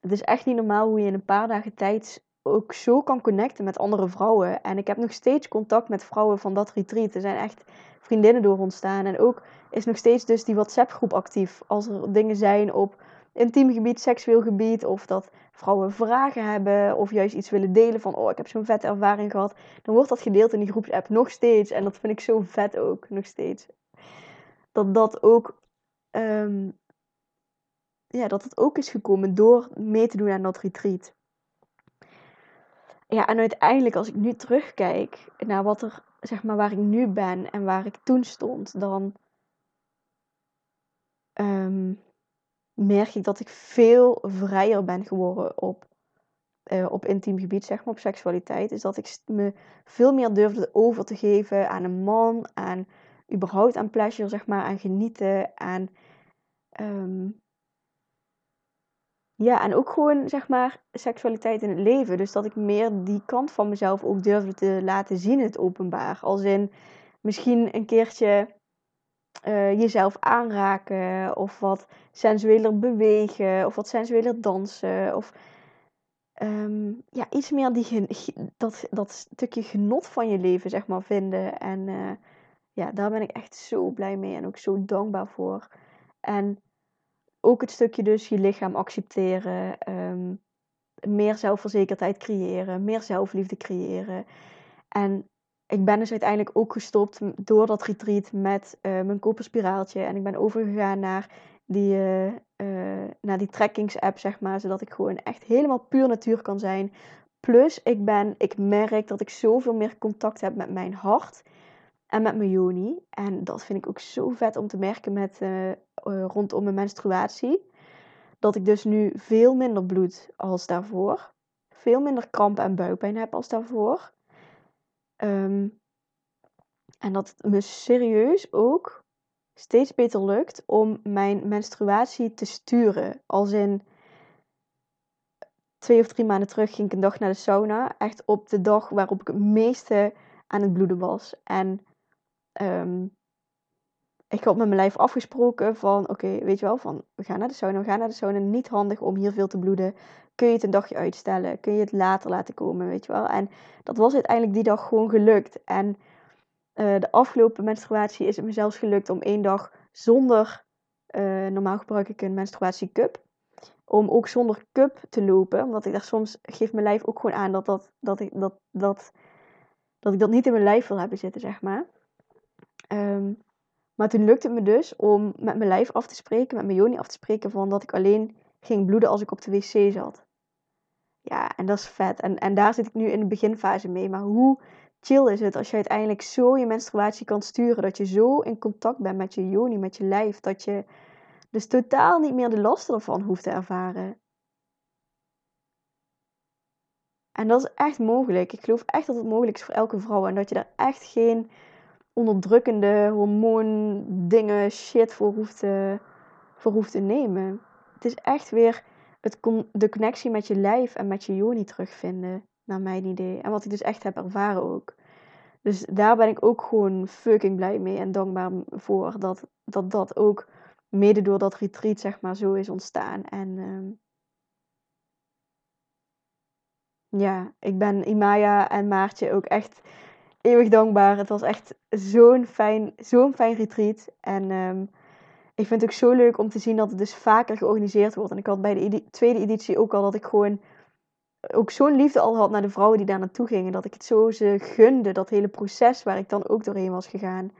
het is echt niet normaal hoe je in een paar dagen tijd ook zo kan connecten met andere vrouwen. En ik heb nog steeds contact met vrouwen van dat retreat. Er zijn echt vriendinnen door ontstaan. En ook is nog steeds dus die WhatsApp groep actief. Als er dingen zijn op intiem gebied, seksueel gebied. Of dat vrouwen vragen hebben of juist iets willen delen van, oh, ik heb zo'n vette ervaring gehad, dan wordt dat gedeeld in die groepsapp nog steeds. En dat vind ik zo vet ook, nog steeds. Dat dat ook, um, ja, dat het ook is gekomen door mee te doen aan dat retreat. Ja, en uiteindelijk als ik nu terugkijk naar wat er, zeg maar, waar ik nu ben en waar ik toen stond, dan ehm, merk ik dat ik veel vrijer ben geworden op, uh, op intiem gebied, zeg maar, op seksualiteit. Dus dat ik me veel meer durfde over te geven aan een man, aan überhaupt aan pleasure, zeg maar, aan genieten, aan ehm, ja, en ook gewoon, zeg maar, seksualiteit in het leven. Dus dat ik meer die kant van mezelf ook durfde te laten zien in het openbaar. Als in misschien een keertje uh, jezelf aanraken. Of wat sensueler bewegen. Of wat sensueler dansen. Of um, ja, iets meer die, dat, dat stukje genot van je leven, zeg maar, vinden. En uh, ja, daar ben ik echt zo blij mee en ook zo dankbaar voor. En ook het stukje dus je lichaam accepteren, um, meer zelfverzekerdheid creëren, meer zelfliefde creëren. En ik ben dus uiteindelijk ook gestopt door dat retreat met uh, mijn koperspiraaltje. En ik ben overgegaan naar die, uh, naar die trackings-app, zeg maar. Zodat ik gewoon echt helemaal puur natuur kan zijn. Plus, ik, ben, ik merk dat ik zoveel meer contact heb met mijn hart en met mijn joni. En dat vind ik ook zo vet om te merken met, uh, rondom mijn menstruatie. Dat ik dus nu veel minder bloed als daarvoor. Veel minder krampen en buikpijn heb als daarvoor. Um, en dat het me serieus ook steeds beter lukt om mijn menstruatie te sturen. Als in twee of drie maanden terug ging ik een dag naar de sauna. Echt op de dag waarop ik het meeste aan het bloeden was. En um, ik had met mijn lijf afgesproken van, oké, weet je wel, van we gaan naar de sauna, we gaan naar de sauna. Niet handig om hier veel te bloeden. Kun je het een dagje uitstellen? Kun je het later laten komen, weet je wel? En dat was uiteindelijk die dag gewoon gelukt. En uh, de afgelopen menstruatie is het me zelfs gelukt om één dag zonder, uh, normaal gebruik ik een menstruatiecup, om ook zonder cup te lopen. Omdat ik daar soms, geeft mijn lijf ook gewoon aan dat, dat, dat, dat, dat ik dat niet in mijn lijf wil hebben zitten, zeg maar. Um, maar toen lukte het me dus om met mijn lijf af te spreken, met mijn joni af te spreken, van dat ik alleen ging bloeden als ik op de wc zat. Ja, en dat is vet. En, en daar zit ik nu in de beginfase mee. Maar hoe chill is het als je uiteindelijk zo je menstruatie kan sturen, dat je zo in contact bent met je joni, met je lijf, dat je dus totaal niet meer de lasten ervan hoeft te ervaren. En dat is echt mogelijk. Ik geloof echt dat het mogelijk is voor elke vrouw. En dat je daar echt geen onderdrukkende hormoon dingen shit voor hoeft, te, voor hoeft te nemen. Het is echt weer het de connectie met je lijf en met je joni terugvinden, naar mijn idee. En wat ik dus echt heb ervaren ook. Dus daar ben ik ook gewoon fucking blij mee en dankbaar voor dat dat, dat ook mede door dat retreat zeg maar zo is ontstaan. En um, ja, ik ben Imaya en Maartje ook echt eeuwig dankbaar. Het was echt zo'n fijn, zo'n fijn retreat. En um, ik vind het ook zo leuk om te zien dat het dus vaker georganiseerd wordt. En ik had bij de tweede editie ook al dat ik gewoon ook zo'n liefde al had naar de vrouwen die daar naartoe gingen. Dat ik het zo ze gunde, dat hele proces waar ik dan ook doorheen was gegaan.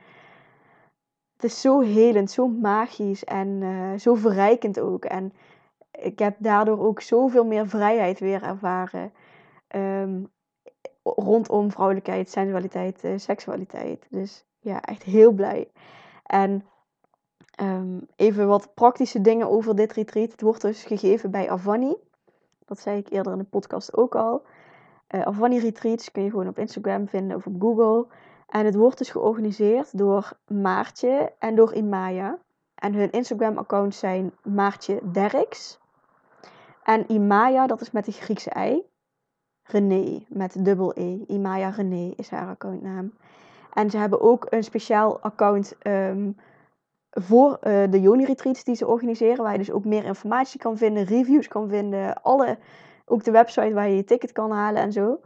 Het is zo helend, zo magisch en uh, zo verrijkend ook. En ik heb daardoor ook zoveel meer vrijheid weer ervaren. Um, rondom vrouwelijkheid, sensualiteit, uh, seksualiteit. Dus ja, echt heel blij. En um, even wat praktische dingen over dit retreat. Het wordt dus gegeven bij Avani. Dat zei ik eerder in de podcast ook al. Uh, Avani Retreats kun je gewoon op Instagram vinden of op Google. En het wordt dus georganiseerd door Maartje en door Imaya. En hun Instagram-accounts zijn Maartje Derks. En Imaya, dat is met de Griekse ei. René met dubbel E. Imaya René is haar accountnaam. En ze hebben ook een speciaal account um, voor uh, de Joni Retreats die ze organiseren. Waar je dus ook meer informatie kan vinden, reviews kan vinden. Alle, ook de website waar je je ticket kan halen en zo.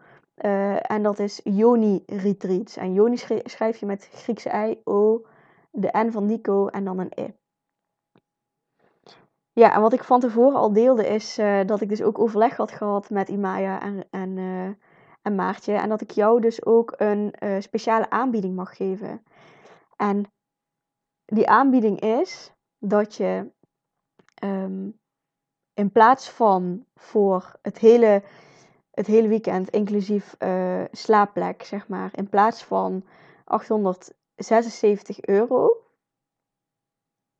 Uh, en dat is Joni Retreats. En Joni schrijf je met Griekse I, O, de N van Nico en dan een E. Ja, en wat ik van tevoren al deelde is uh, dat ik dus ook overleg had gehad met Imaya en, en, uh, en Maartje. En dat ik jou dus ook een uh, speciale aanbieding mag geven. En die aanbieding is dat je um, in plaats van voor het hele, het hele weekend, inclusief slaapplek, zeg maar, in plaats van 876 euro,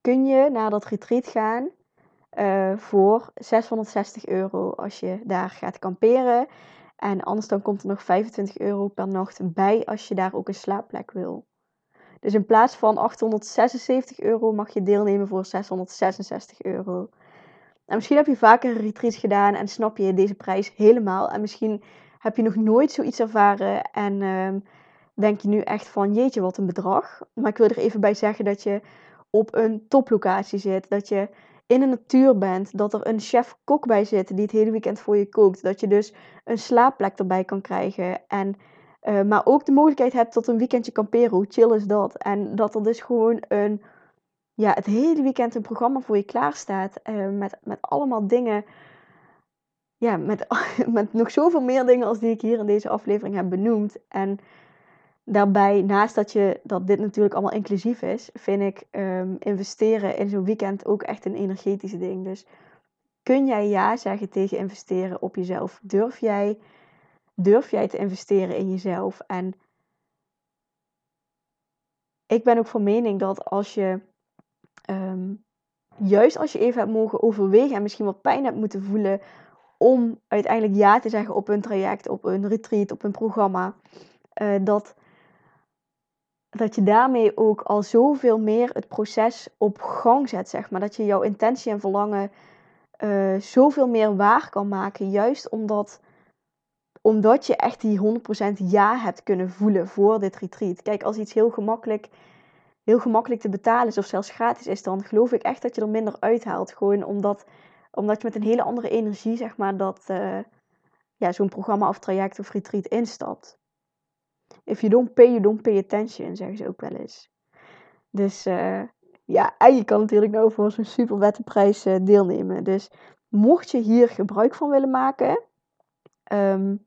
kun je naar dat retreat gaan uh, voor 660 euro als je daar gaat kamperen. En anders dan komt er nog 25 euro per nacht bij als je daar ook een slaapplek wil. Dus in plaats van 876 euro mag je deelnemen voor 666 euro. En misschien heb je vaker een retreat gedaan en snap je deze prijs helemaal. En misschien heb je nog nooit zoiets ervaren en uh, denk je nu echt van jeetje wat een bedrag. Maar ik wil er even bij zeggen dat je op een toplocatie zit. Dat je in de natuur bent. Dat er een chef-kok bij zit die het hele weekend voor je kookt. Dat je dus een slaapplek erbij kan krijgen. En, uh, maar ook de mogelijkheid hebt tot een weekendje kamperen. Hoe chill is dat? En dat er dus gewoon een, ja, het hele weekend een programma voor je klaar staat. Uh, met, met allemaal dingen. Ja, met, (laughs) met nog zoveel meer dingen als die ik hier in deze aflevering heb benoemd. En daarbij, naast dat, je, dat dit natuurlijk allemaal inclusief is, vind ik um, investeren in zo'n weekend ook echt een energetische ding. Dus kun jij ja zeggen tegen investeren op jezelf? Durf jij, durf jij te investeren in jezelf? En ik ben ook van mening dat als je, um, juist als je even hebt mogen overwegen en misschien wat pijn hebt moeten voelen om uiteindelijk ja te zeggen op een traject, op een retreat, op een programma, uh, dat dat je daarmee ook al zoveel meer het proces op gang zet, zeg maar. Dat je jouw intentie en verlangen uh, zoveel meer waar kan maken. Juist omdat, omdat je echt die 100% ja hebt kunnen voelen voor dit retreat. Kijk, als iets heel gemakkelijk, heel gemakkelijk te betalen is of zelfs gratis is, dan geloof ik echt dat je er minder uithaalt. Gewoon omdat, omdat je met een hele andere energie, zeg maar, dat uh, ja, zo'n programma of traject of retreat instapt. If you don't pay, you don't pay attention, zeggen ze ook wel eens. Dus uh, ja, en je kan natuurlijk nou voor zo'n super wette prijs uh, deelnemen. Dus mocht je hier gebruik van willen maken, um,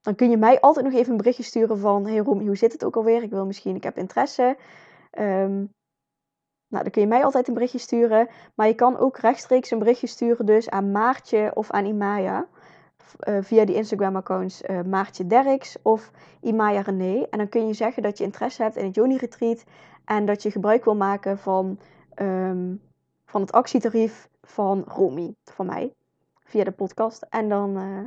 dan kun je mij altijd nog even een berichtje sturen van... Hey Romy, hoe zit het ook alweer? Ik wil misschien, ik heb interesse. Um, nou, dan kun je mij altijd een berichtje sturen. Maar je kan ook rechtstreeks een berichtje sturen dus aan Maartje of aan Imaya. Uh, via die Instagram-accounts uh, Maartje Derks of Imaya René. En dan kun je zeggen dat je interesse hebt in het Joni Retreat en dat je gebruik wil maken van, um, van het actietarief van Romy, van mij, via de podcast. En dan, uh,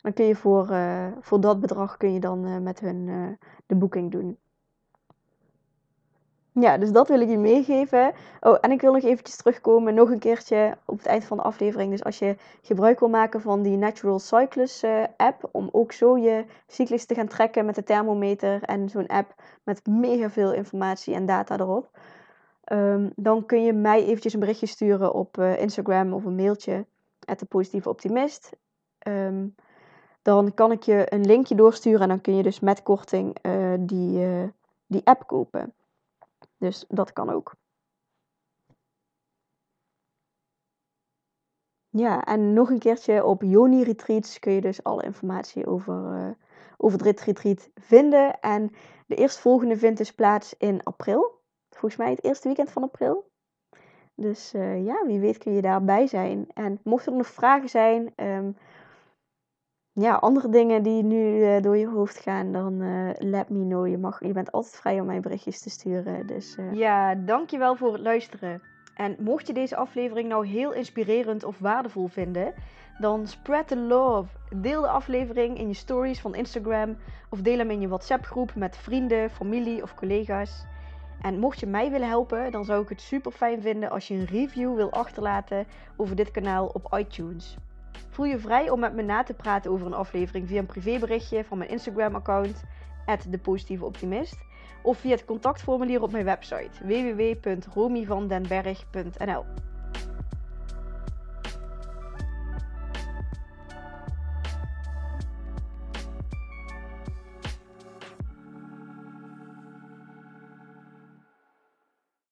dan kun je voor, voor dat bedrag kun je dan met hun de boeking doen. Ja, dus dat wil ik je meegeven. Oh, en ik wil nog eventjes terugkomen, nog een keertje op het eind van de aflevering. Dus als je gebruik wil maken van die Natural Cyclus uh, app, om ook zo je cyclus te gaan trekken met de thermometer en zo'n app met mega veel informatie en data erop. Um, dan kun je mij eventjes een berichtje sturen op uh, Instagram of een mailtje, at de optimist. Um, dan kan ik je een linkje doorsturen en dan kun je dus met korting uh, die, die app kopen. Dus dat kan ook. Ja, en nog een keertje op Yoni Retreats kun je dus alle informatie over, uh, over het retreat vinden. En de eerstvolgende vindt dus plaats in april. Volgens mij het eerste weekend van april. Dus uh, ja, wie weet kun je daarbij zijn. En mochten er nog vragen zijn, um, ja, andere dingen die nu uh, door je hoofd gaan, dan uh, let me know. Je, mag, je bent altijd vrij om mij berichtjes te sturen. Dus, uh... Ja, dankjewel voor het luisteren. En mocht je deze aflevering nou heel inspirerend of waardevol vinden, dan spread the love. Deel de aflevering in je stories van Instagram of deel hem in je WhatsApp groep met vrienden, familie of collega's. En mocht je mij willen helpen, dan zou ik het super fijn vinden als je een review wil achterlaten over dit kanaal op iTunes. Voel je vrij om met me na te praten over een aflevering via een privéberichtje van mijn Instagram-account, @depositieveoptimist, of via het contactformulier op mijn website www.romyvandenberg.nl.